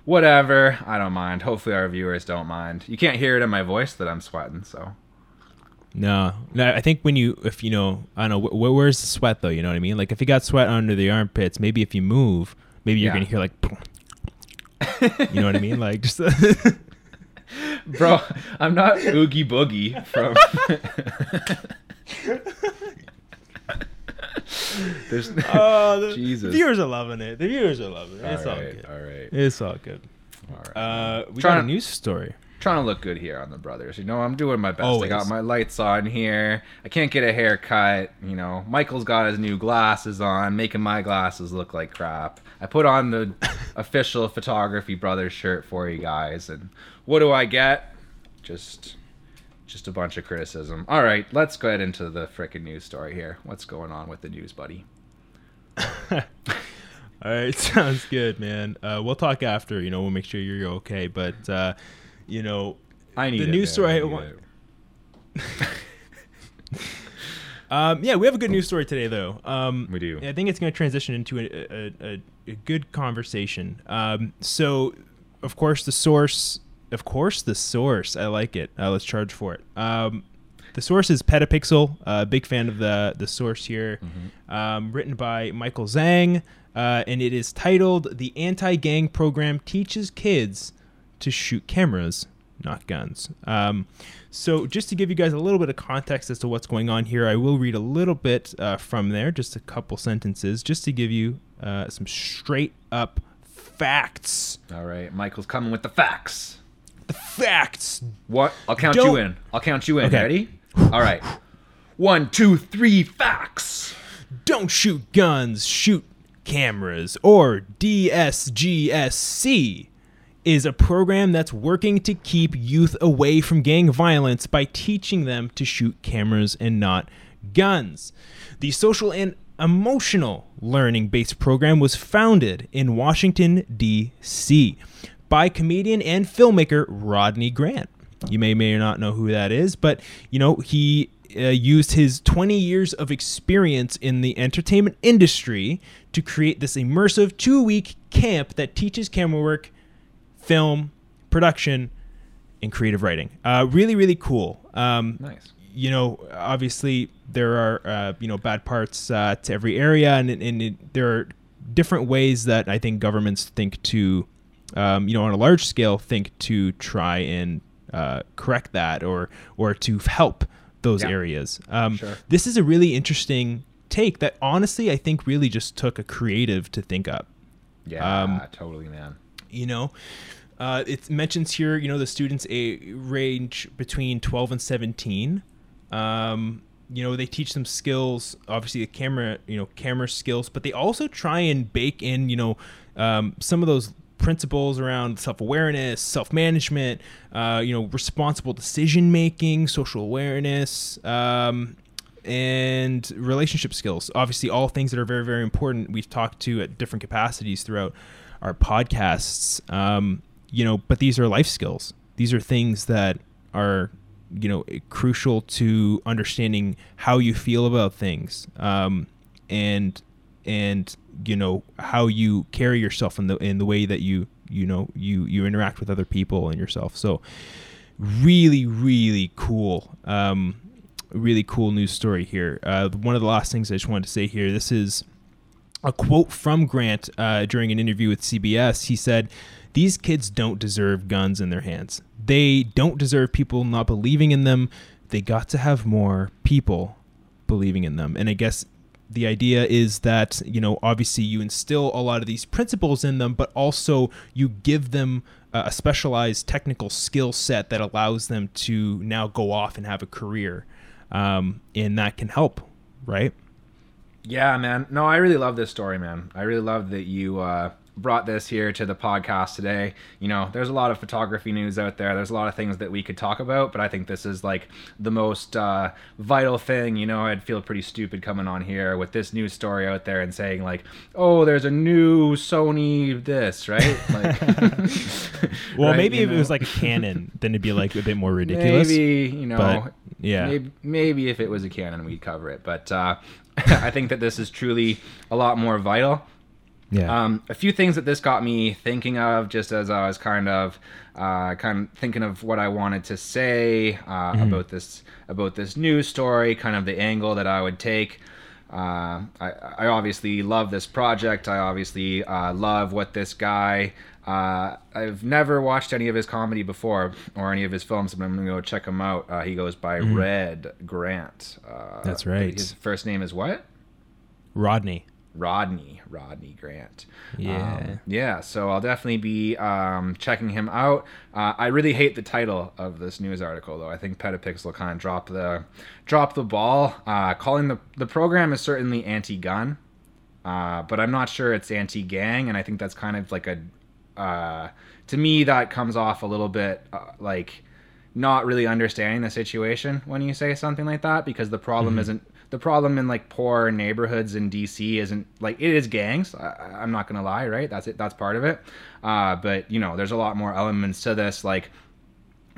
whatever, I don't mind. Hopefully our viewers don't mind. You can't hear it in my voice that I'm sweating, so No, no. I think when you, if you know, I don't know, wh- where's the sweat though? You know what I mean? Like if you got sweat under the armpits, maybe if you move, maybe you're Yeah. gonna hear like, <laughs> you know what I mean? Like just. <laughs> Bro, I'm not Oogie Boogie from <laughs> <laughs> There's <laughs> oh, the Jesus. viewers are loving it. The viewers are loving it. It's all, all right, good. all right. It's all good. All right. Uh, we Trying got a news story. trying to look good here on the brothers. You know, I'm doing my best. I got my lights on here. I can't get a haircut. You know, Michael's got his new glasses on, making my glasses look like crap. I put on the <laughs> official photography brothers shirt for you guys, and what do I get? Just, just a bunch of criticism. All right, let's go ahead into the frickin' news story here. What's going on with the news, buddy? <laughs> All right, <laughs> sounds good, man. Uh, we'll talk after. You know, we'll make sure you're okay. But uh, you know, I need The it, news man. story I I need want- it. <laughs> Um, yeah, we have a good news story today, though. Um, We do. I think it's going to transition into a, a, a, a good conversation. Um, so, of course, the source. Of course, the source. I like it. Uh, let's charge for it. Um, the source is Petapixel. Uh, big fan of the the source here. Um, written by Michael Zhang, uh, and it is titled "The Anti-Gang Program Teaches Kids to Shoot Cameras, Not Guns." Um, so, just to give you guys a little bit of context as to what's going on here, I will read a little bit uh, from there, just a couple sentences, just to give you uh, some straight up facts. All right, Michael's coming with the facts. The facts. What? I'll count Don't- you in. I'll count you in. Okay. Ready? All right. One, two, three. Facts. Don't shoot guns, shoot cameras, or DSGSC is a program that's working to keep youth away from gang violence by teaching them to shoot cameras and not guns. The social and emotional learning based program was founded in Washington, D.C. by comedian and filmmaker Rodney Grant. You may may or not know who that is, but you know he uh, used his 20 years of experience in the entertainment industry to create this immersive two-week camp that teaches camera work, film, production, and creative writing. Uh, really, really cool. Um, Nice. you know, obviously there are uh, you know bad parts uh, to every area, and, and it, there are different ways that I think governments think to, um, you know, on a large scale, think to try and uh, correct that or or to help those Yeah. areas. Um, Sure. This is a really interesting take that honestly I think really just took a creative to think up Yeah, Um, totally, man. you know uh, it mentions here you know the students a range between 12 and 17 um, you know they teach them skills obviously the camera you know camera skills but they also try and bake in you know um, some of those principles around self-awareness self-management uh, you know responsible decision making social awareness um, and relationship skills. Obviously all things that are very very important. We've talked to at different capacities throughout our podcasts. Um, you know but these are life skills. These are things that are you know crucial to understanding how you feel about things. Um, and and you know how you carry yourself in the in the way that you you know you you interact with other people and yourself. So really really cool um really cool news story here. Uh one of the last things i just wanted to say here this is a quote from grant uh, during an interview with cbs he said these kids don't deserve guns in their hands. They don't deserve people not believing in them. They got to have more people believing in them. And i guess the idea is that you know obviously you instill a lot of these principles in them but also you give them a specialized technical skill set that allows them to now go off and have a career um, and that can help right Yeah, man. No, I really love this story, man. I really love that you uh, brought this here to the podcast today. You know, there's a lot of photography news out there. There's a lot of things that we could talk about, but I think this is like the most uh, vital thing. You know, I'd feel pretty stupid coming on here with this news story out there and saying like, "Oh, there's a new Sony this," right? Like, <laughs> well, <laughs> right, maybe you if it was like a Canon, then it'd be like a bit more <laughs> ridiculous. Maybe you know, but, yeah. maybe, maybe if it was a Canon, we'd cover it. But uh, I think that this is truly a lot more vital. Yeah. Um, a few things that this got me thinking of, just as I was kind of, uh, kind of thinking of what I wanted to say uh, about this about this news story, kind of the angle that I would take. Uh, I, I obviously love this project. I obviously uh, love what this guy. Uh, I've never watched any of his comedy before or any of his films, but I'm gonna go check him out. Uh, he goes by Red Grant. Uh, That's right. His first name is what? Rodney. Rodney, Rodney Grant. Yeah. Um, yeah, so I'll definitely be um, checking him out. Uh, I really hate the title of this news article, though. I think Petapixel kind of dropped the dropped the ball. Uh, calling the the program is certainly anti-gun, uh, but I'm not sure it's anti-gang, and I think that's kind of like a uh, to me that comes off a little bit uh, like not really understanding the situation when you say something like that because the problem isn't the problem in like poor neighborhoods in DC isn't like it is gangs. I, I'm not gonna lie, right? That's it. That's part of it. Uh, but you know, there's a lot more elements to this. Like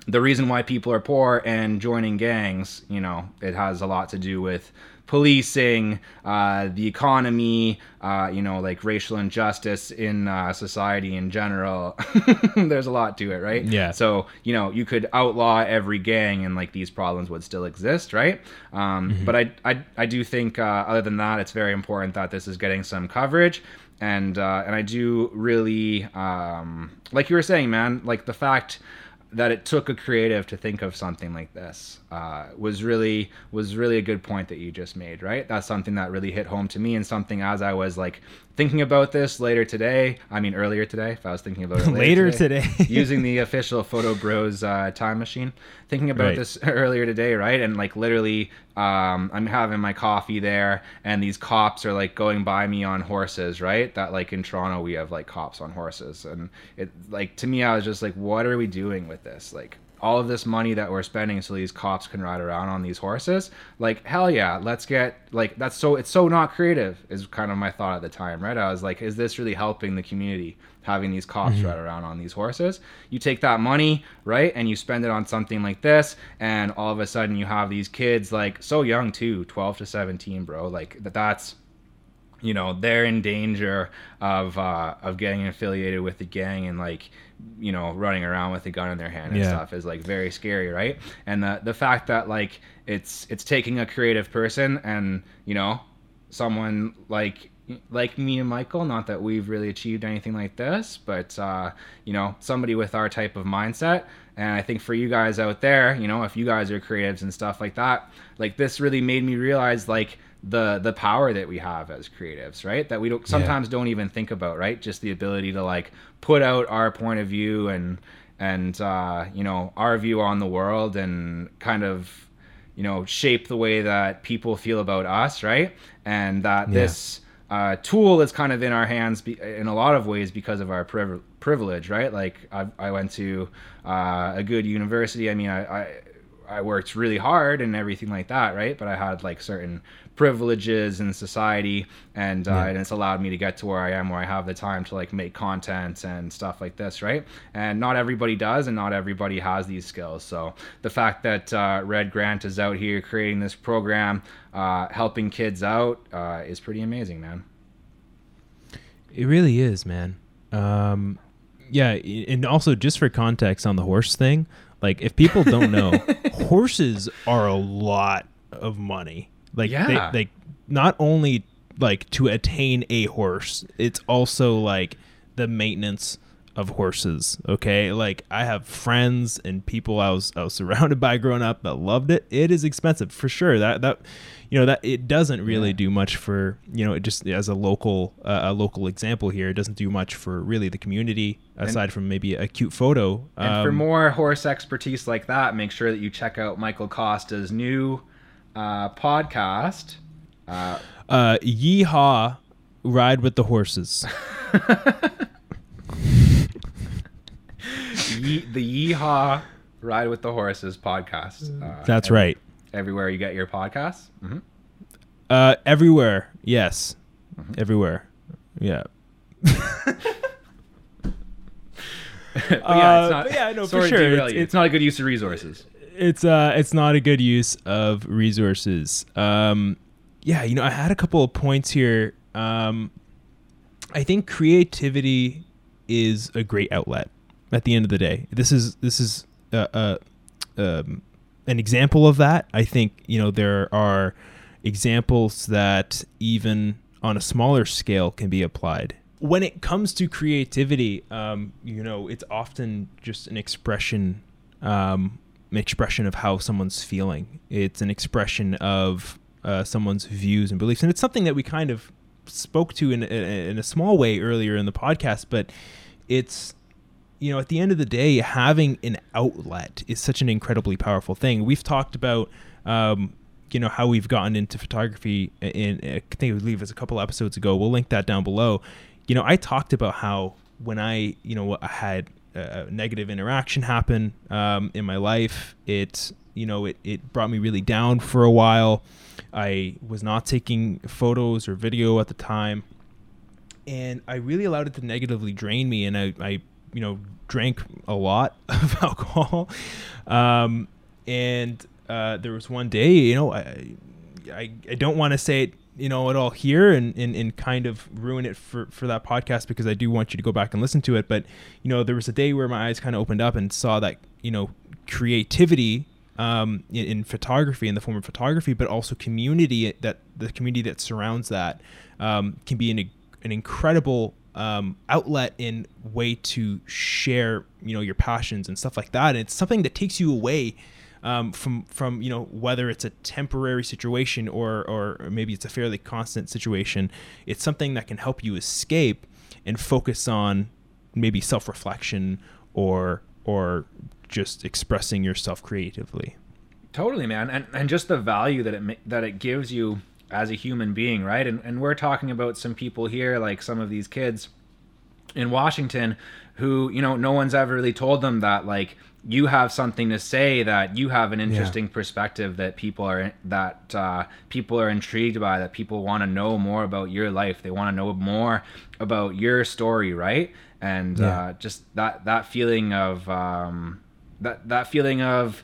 the reason why people are poor and joining gangs, you know, it has a lot to do with policing, uh, the economy, uh, you know, like racial injustice in uh, society in general. <laughs> There's a lot to it, right? Yeah. So, you know, you could outlaw every gang and like these problems would still exist, right? Um, But I, I, I do think, uh, other than that, it's very important that this is getting some coverage. And, uh, and I do really, um, like you were saying, man, like the fact that it took a creative to think of something like this uh, was really was really a good point that you just made right? That's something that really hit home to me and something as i was like thinking about this later today i mean earlier today if i was thinking about it <laughs> later, Later today. <laughs> using the official photo bros uh, time machine thinking about Right. this <laughs> earlier today right and like literally um, i'm having my coffee there and these cops are like going by me on horses right that like in toronto we have like cops on horses and it like to me i was just like what are we doing with this like all of this money that we're spending so these cops can ride around on these horses like hell yeah let's get like that's so it's so not creative is kind of my thought at the time right? I was like is this really helping the community having these cops ride around on these horses? You take that money right and you spend it on something like this and all of a sudden you have these kids like so young too 12 to 17 bro like that that's you know they're in danger of uh, of getting affiliated with the gang and like you know running around with a gun in their hand and Yeah. stuff is like very scary right and the the fact that like it's it's taking a creative person and you know someone like like me and Michael not that we've really achieved anything like this but uh you know somebody with our type of mindset and I think for you guys out there you know if you guys are creatives and stuff like that like this really made me realize like the the power that we have as creatives right? That we don't sometimes don't even think about right? Just the ability to like put out our point of view and and uh you know our view on the world and kind of you know shape the way that people feel about us right? And that Yeah. this uh, tool is kind of in our hands be- in a lot of ways because of our priv- privilege right? Like I, I went to uh, a good university. I mean I, I I worked really hard and everything like that, right? But I had like certain privileges in society, and uh, Yeah. and it's allowed me to get to where I am, where I have the time to like make content and stuff like this, right? And not everybody does, and not everybody has these skills. So the fact that uh, Red Grant is out here creating this program, uh, helping kids out, uh, is pretty amazing, man. It really is, man. Um, yeah, and also just for context on the horse thing, like if people don't know, <laughs> horses are a lot of money. Like Yeah. they, they not only like to attain a horse, it's also like the maintenance of horses. Okay, like I have friends and people I was I was <laughs> surrounded by growing up that loved it. It is expensive for sure. That that you know that it doesn't really Yeah. do much for you know it just as a local uh, a local example here. It doesn't do much for really the community aside from maybe a cute photo. And for Um, more horse expertise like that, make sure that you check out Michael Costa's new uh, podcast. Uh, uh, Yeehaw ride with the horses. <laughs> Ye- the Yeehaw Ride with the Horses podcast. Uh, That's ev- right. Everywhere you get your podcasts. hmm Uh, everywhere. Yes. Mm-hmm. Everywhere. Yeah. <laughs> but yeah, Uh, it's not. but yeah, no, for sorry to sure. It's- it's- it's not a good use of resources. It's uh it's not a good use of resources. Um yeah you know i had a couple of points here. Um i think creativity is a great outlet at the end of the day. This is this is uh, uh um an example of that. I think you know there are examples that even on a smaller scale can be applied. When it comes to creativity um you know it's often just an expression um an expression of how someone's feeling. It's an expression of uh, someone's views and beliefs, and it's something that we kind of spoke to in in a small way earlier in the podcast. But it's you know at the end of the day, having an outlet is such an incredibly powerful thing. We've talked about. Um, you know how we've gotten into photography in I think it believe it was a couple episodes ago. We'll link that down below. You know, I talked about how when I, you know, I had a negative interaction happen um, in my life, it, you know, it, it brought me really down for a while. I was not taking photos or video at the time, and I really allowed it to negatively drain me. And I, I you know, drank a lot <laughs> of alcohol. Um, and uh, there was one day, you know, I, I, I don't want to say it, you know, it all here and, and, and kind of ruin it for, for that podcast because I do want you to go back and listen to it. But, you know, there was a day where my eyes kind of opened up and saw that, you know, creativity um, in, in photography, in the form of photography, but also community that the community that surrounds that um, can be an, an incredible um, outlet and way to share, you know, your passions and stuff like that. And it's something that takes you away um, from from you know whether it's a temporary situation or or maybe it's a fairly constant situation. It's something that can help you escape and focus on maybe self reflection or or just expressing yourself creatively. Totally, man, and and just the value that it that it gives you as a human being, right? And and we're talking about some people here, like some of these kids in Washington, who you know no one's ever really told them that like you have something to say that you have an interesting perspective that people are that uh, people are intrigued by that people want to know more about your life. They want to know more about your story right? And Yeah. uh, just that that feeling of um, that that feeling of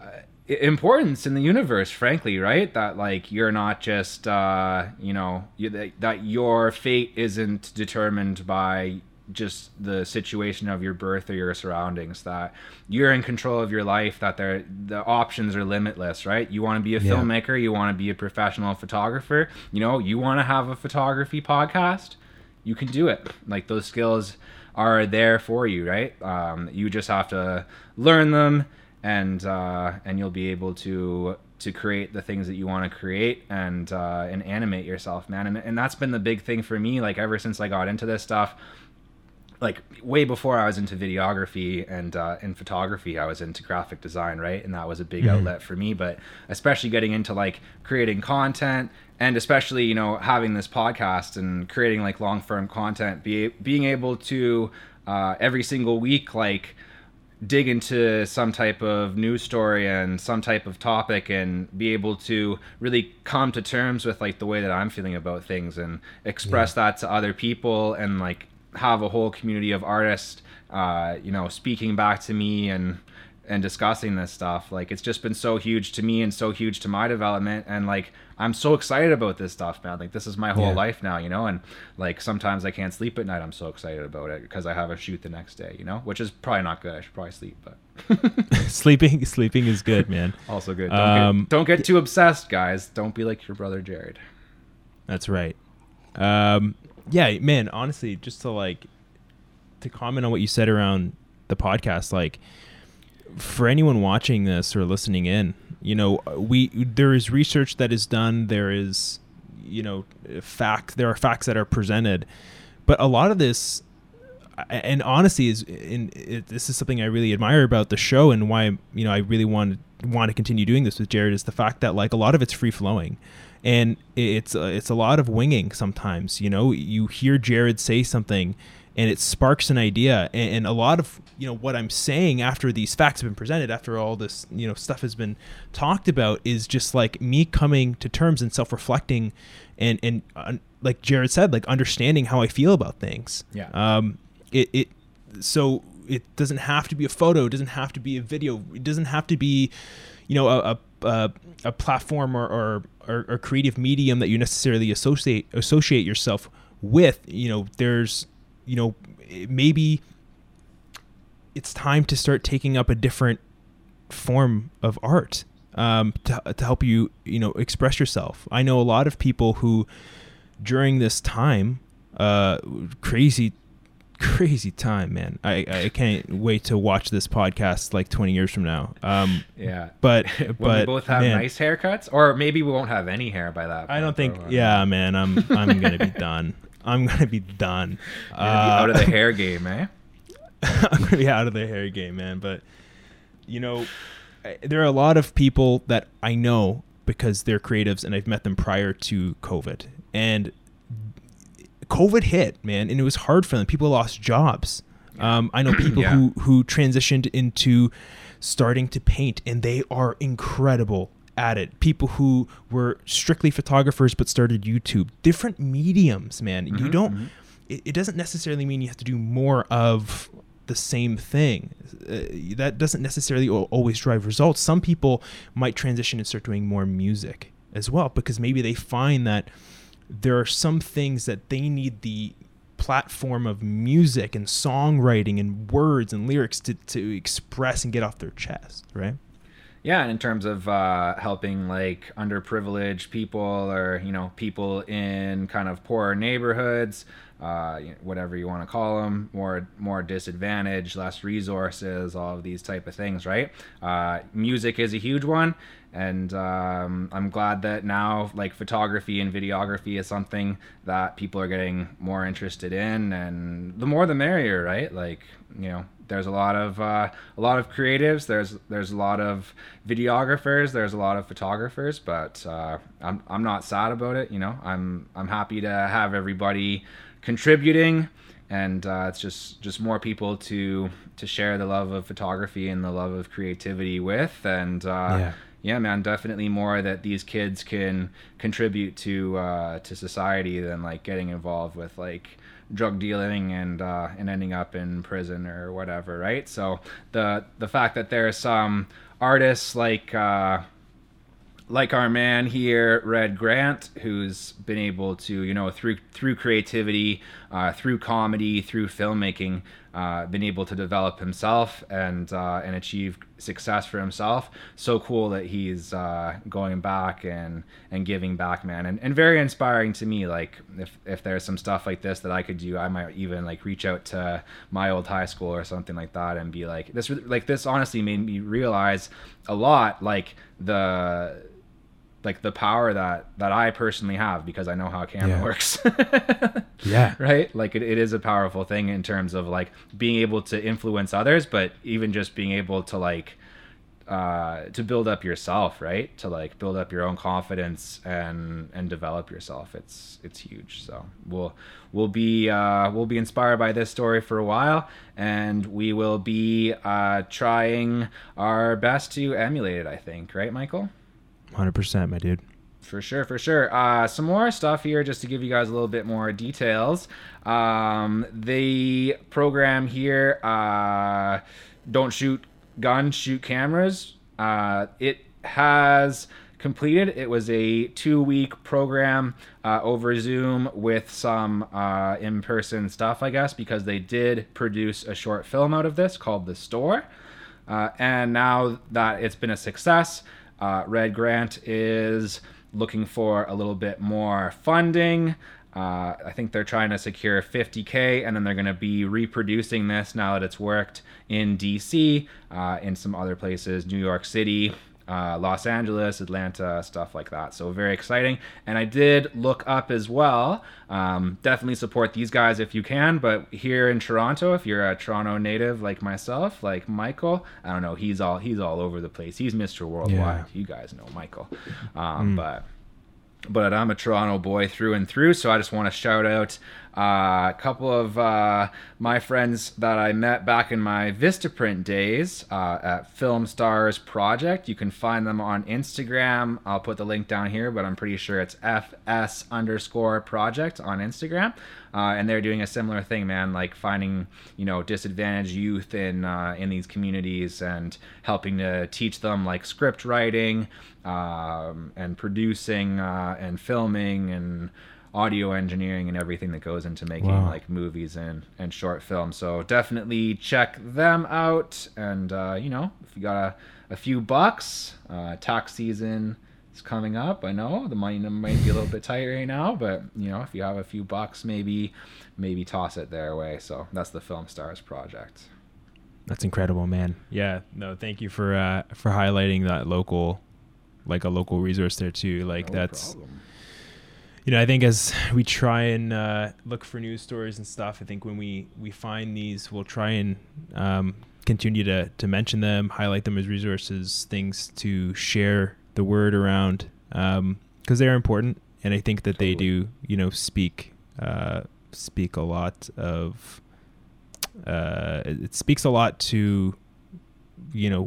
uh, importance in the universe frankly right? That like you're not just uh you know you, that, that your fate isn't determined by just the situation of your birth or your surroundings that you're in control of your life that there the options are limitless right? You want to be a Yeah. filmmaker you want to be a professional photographer you know you want to have a photography podcast you can do it. Like those skills are there for you right? Um, you just have to learn them and uh, and you'll be able to to create the things that you want to create and uh, and animate yourself man. And, and that's been the big thing for me like ever since i got into this stuff like way before I was into videography and uh, and photography, I was into graphic design, right? And that was a big Mhm. outlet for me. But especially getting into like creating content, and especially you know having this podcast and creating like long form content, be being able to uh, every single week like dig into some type of news story and some type of topic and be able to really come to terms with like the way that I'm feeling about things and express that to other people and like have a whole community of artists uh, you know speaking back to me and and discussing this stuff. Like it's just been so huge to me and so huge to my development. And like I'm so excited about this stuff man. Like this is my whole Yeah. life now you know? And like sometimes I can't sleep at night. I'm so excited about it because I have a shoot the next day you know? Which is probably not good. I should probably sleep but <laughs> <laughs> sleeping sleeping is good, man. also good. Don't, Um, get, don't get too obsessed guys. Don't be like your brother Jared. That's right. Um, yeah, man. Honestly, just to like to comment on what you said around the podcast, like for anyone watching this or listening in, you know, we there is research that is done. There is, you know, fact. There are facts that are presented, but a lot of this, and honestly is in it, this is something I really admire about the show and why you know I really want want to continue doing this with Jared is the fact that like a lot of it's free flowing, and it's uh, it's a lot of winging sometimes. You know, you hear Jared say something, and it sparks an idea, and, and a lot of you know what I'm saying after these facts have been presented, after all this you know stuff has been talked about, is just like me coming to terms and self reflecting, and and uh, like Jared said, like understanding how I feel about things. Yeah. Um. It it so it doesn't have to be a photo it doesn't have to be a video it doesn't have to be you know a a, a platform or, or, or, or creative medium that you necessarily associate associate yourself with you know there's you know maybe it's time to start taking up a different form of art um, to, to help you you know express yourself. I know a lot of people who during this time uh, crazy <laughs> crazy time, man. I, I can't wait to watch this podcast like 20 years from now. Um, yeah. But <laughs> but we both have man, nice haircuts, or maybe we won't have any hair by that. Point, I don't think. bro. Yeah, man. I'm I'm gonna be done. I'm gonna be done. <laughs> Gonna be out of Uh, the hair game, eh? I'm gonna be out of the hair game, man. But you know, I- there are a lot of people that I know because they're creatives, and I've met them prior to COVID, and COVID hit, man, and it was hard for them. People lost jobs. Um, I know people Yeah. who who transitioned into starting to paint, and they are incredible at it. People who were strictly photographers but started YouTube, different mediums, man. You Mhm, don't. mhm. It, it doesn't necessarily mean you have to do more of the same thing. Uh, that doesn't necessarily always drive results. Some people might transition and start doing more music as well because maybe they find that there are some things that they need the platform of music and songwriting and words and lyrics to, to express and get off their chest, right? Yeah, and in terms of uh, helping like underprivileged people or you know people in kind of poorer neighborhoods, uh, whatever you want to call them, more more disadvantaged, less resources, all of these type of things, right? Uh, music is a huge one, and um, I'm glad that now like photography and videography is something that people are getting more interested in, and the more the merrier, right? Like you know there's a lot of uh, a lot of creatives. There's there's a lot of videographers. There's a lot of photographers, but uh, I'm I'm not sad about it. You know, I'm I'm happy to have everybody contributing, and uh, it's just just more people to to share the love of photography and the love of creativity with, and uh, Yeah. Yeah, man, definitely more that these kids can contribute to uh, to society than like getting involved with like drug dealing and uh, and ending up in prison or whatever, right? So the the fact that there's some artists like uh, like our man here, Red Grant, who's been able to, you know, through through creativity, uh, through comedy, through filmmaking, uh, been able to develop himself and uh, and achieve success for himself. So cool that he's uh, going back and and giving back, man, and, and very inspiring to me. Like if if there's some stuff like this that I could do, I might even like reach out to my old high school or something like that and be like this. Like this honestly made me realize a lot, like the like the power that that I personally have because I know how a camera Yeah. works. <laughs> Yeah. right? Like it, it is a powerful thing in terms of like being able to influence others, but even just being able to like uh to build up yourself, right? To like build up your own confidence and and develop yourself. It's it's huge. So we'll we'll be uh we'll be inspired by this story for a while and we will be uh trying our best to emulate it, I think, right, Michael? 100%, my dude. For sure, for sure. Uh, some more stuff here just to give you guys a little bit more details. Um, the program here, uh, don't shoot guns, shoot cameras. Uh, it has completed. It was a two week program uh, over Zoom with some uh, in person stuff, I guess, because they did produce a short film out of this called The Store. Uh, and now that it's been a success, uh, Red Grant is looking for a little bit more funding. Uh, I think they're trying to secure 50K, and then they're going to be reproducing this now that it's worked in DC, uh, in some other places, New York City, uh, Los Angeles, Atlanta, stuff like that. So very exciting. And I did look up as well. Um, definitely support these guys if you can. But here in Toronto, if you're a Toronto native like myself, like Michael, I don't know, he's all he's all over the place. He's Mr. Worldwide. You guys know Michael, um, but but I'm a Toronto boy through and through. So I just want to shout out uh, a couple of uh, my friends that I met back in my Vistaprint days uh, at Film Stars Project. You can find them on Instagram. I'll put the link down here, but I'm pretty sure it's FS underscore project on Instagram. Uh, and they're doing a similar thing, man, like finding you know disadvantaged youth in uh, in these communities and helping to teach them like script writing um, and producing uh, and filming and audio engineering and everything that goes into making Wow. like movies and and short films. So definitely check them out. And uh, you know, if you got a, a few bucks, uh, tax season is coming up. I know the money might be a little bit tight right now, but you know, if you have a few bucks, maybe maybe toss it their way. So that's the Film Stars project. That's incredible, man. Yeah, no, thank you for uh, for highlighting that local, like a local resource there too. Like No that's problem. you know I think as we try and uh, look for news stories and stuff, I think when we we find these, we'll try and um, continue to to mention them, highlight them as resources, things to share the word around because they're important, and I think that they do you know speak uh, speak a lot of uh, it it speaks a lot to you know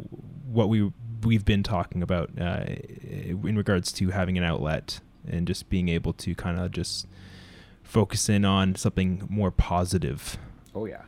what we we've been talking about uh, in regards to having an outlet and just being able to kind of just focus in on something more positive. Oh yeah.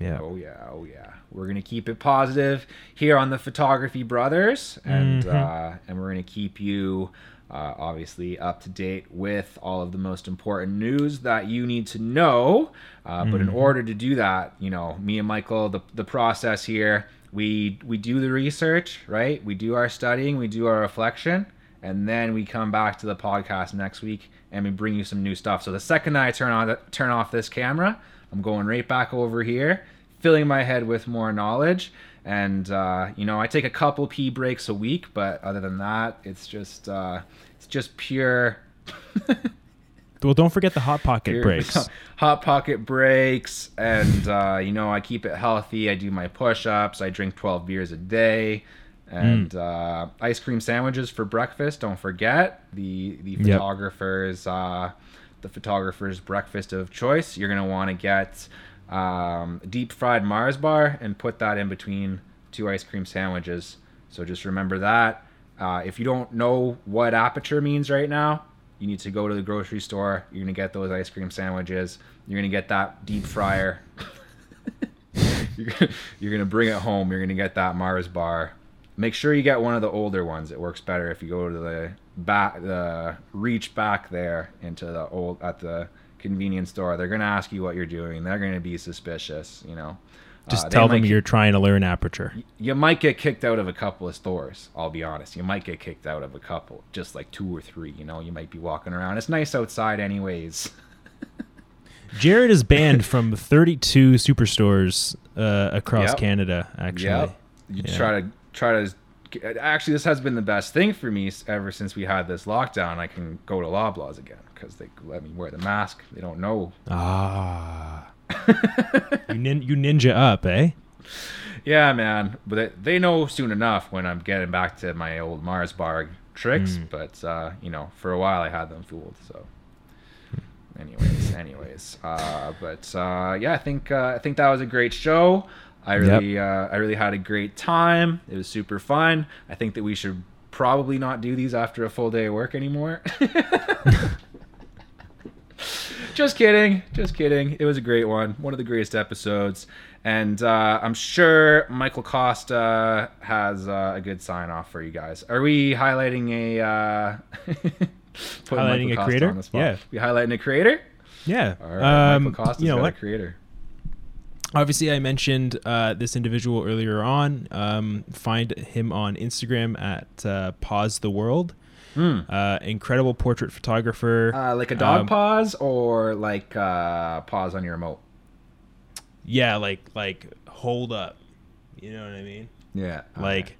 Yeah. Oh yeah, oh yeah. We're gonna keep it positive here on the Photography Brothers, and Mhm. uh, and we're gonna keep you uh, obviously up to date with all of the most important news that you need to know. Uh, But in Mhm. order to do that, you know, me and Michael, the the process here, we we do the research, right? We do our studying, we do our reflection, and then we come back to the podcast next week and we bring you some new stuff. So the second I turn on turn off this camera, I'm going right back over here, filling my head with more knowledge. And uh, you know, I take a couple pee breaks a week, but other than that, it's just uh, it's just pure <laughs> Well, don't forget the hot pocket pure breaks. <laughs> hot pocket breaks, and uh, you know, I keep it healthy. I do my push-ups. I drink 12 beers a day. And uh, ice cream sandwiches for breakfast. Don't forget the the Yep. photographers uh, the photographer's breakfast of choice. You're gonna want to get um, deep fried Mars bar and put that in between two ice cream sandwiches. So just remember that. Uh, if you don't know what aperture means right now, you need to go to the grocery store. You're gonna get those ice cream sandwiches. You're gonna get that deep fryer. you're, <laughs> you're gonna bring it home. You're gonna get that Mars bar. Make sure you get one of the older ones. It works better if you go to the back, the reach back there into the old at the convenience store. They're gonna ask you what you're doing. They're gonna be suspicious. You know. Just Uh, tell them you're trying to learn aperture. you might get kicked out of a couple of stores. I'll be honest. You might get kicked out of a couple, just like two or three. You know, you might be walking around. It's nice outside, anyways. <laughs> Jared is banned from 32 superstores uh, across Yep. Canada. Actually, Yep. You Yeah. try to try to. Actually, this has been the best thing for me ever since we had this lockdown. I can go to Loblaws again because they let me wear the mask. They don't know. ah, <laughs> you, nin- you ninja up, eh? Yeah, man. But they, know soon enough when I'm getting back to my old Mars bar tricks. Mm. But uh, you know, for a while I had them fooled. So, anyways, anyways. Uh, but uh, yeah, I think uh, I think that was a great show. I Yep. really uh, I really had a great time. It was super fun. I think that we should probably not do these after a full day of work anymore. <laughs> just kidding just kidding it was a great one one of the greatest episodes and uh, i'm sure michael costa has uh, a good sign off for you guys are we highlighting a uh, <laughs> Highlighting Michael a Costa creator? on the spot? Yeah. we highlighting a creator Yeah. all right Um, michael costa's you know got what? a creator Obviously, I mentioned uh, this individual earlier on. Um, find him on Instagram at uh, Pause the World. Hmm. Uh, incredible portrait photographer. uh, like a dog Um, pause or like uh, pause on your remote yeah, like like hold up. You know what I mean? yeah Like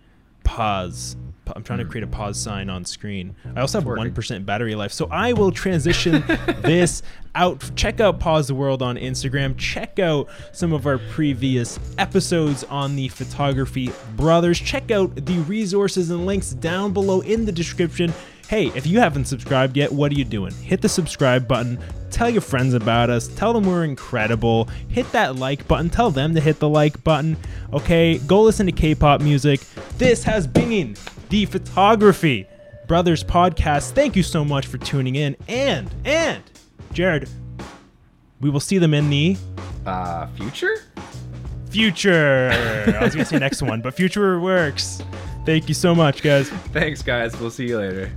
pause. I'm trying to hmm. create a pause sign on screen. I also have one percent battery life, so I will transition <laughs> this out. Check out Pause the World on Instagram. Check out some of our previous episodes on the Photography Brothers. Check out the resources and links down below in the description. Hey, if you haven't subscribed yet, what are you doing? Hit the subscribe button. Tell your friends about us. Tell them we're incredible. Hit that like button. Tell them to hit the like button. Okay, go listen to K pop music. This has been the Photography Brothers podcast. Thank you so much for tuning in. And, and, Jared, we will see them in the Uh, future? future. I was going to say next one, but future works. Thank you so much, guys. <laughs> Thanks, guys. We'll see you later.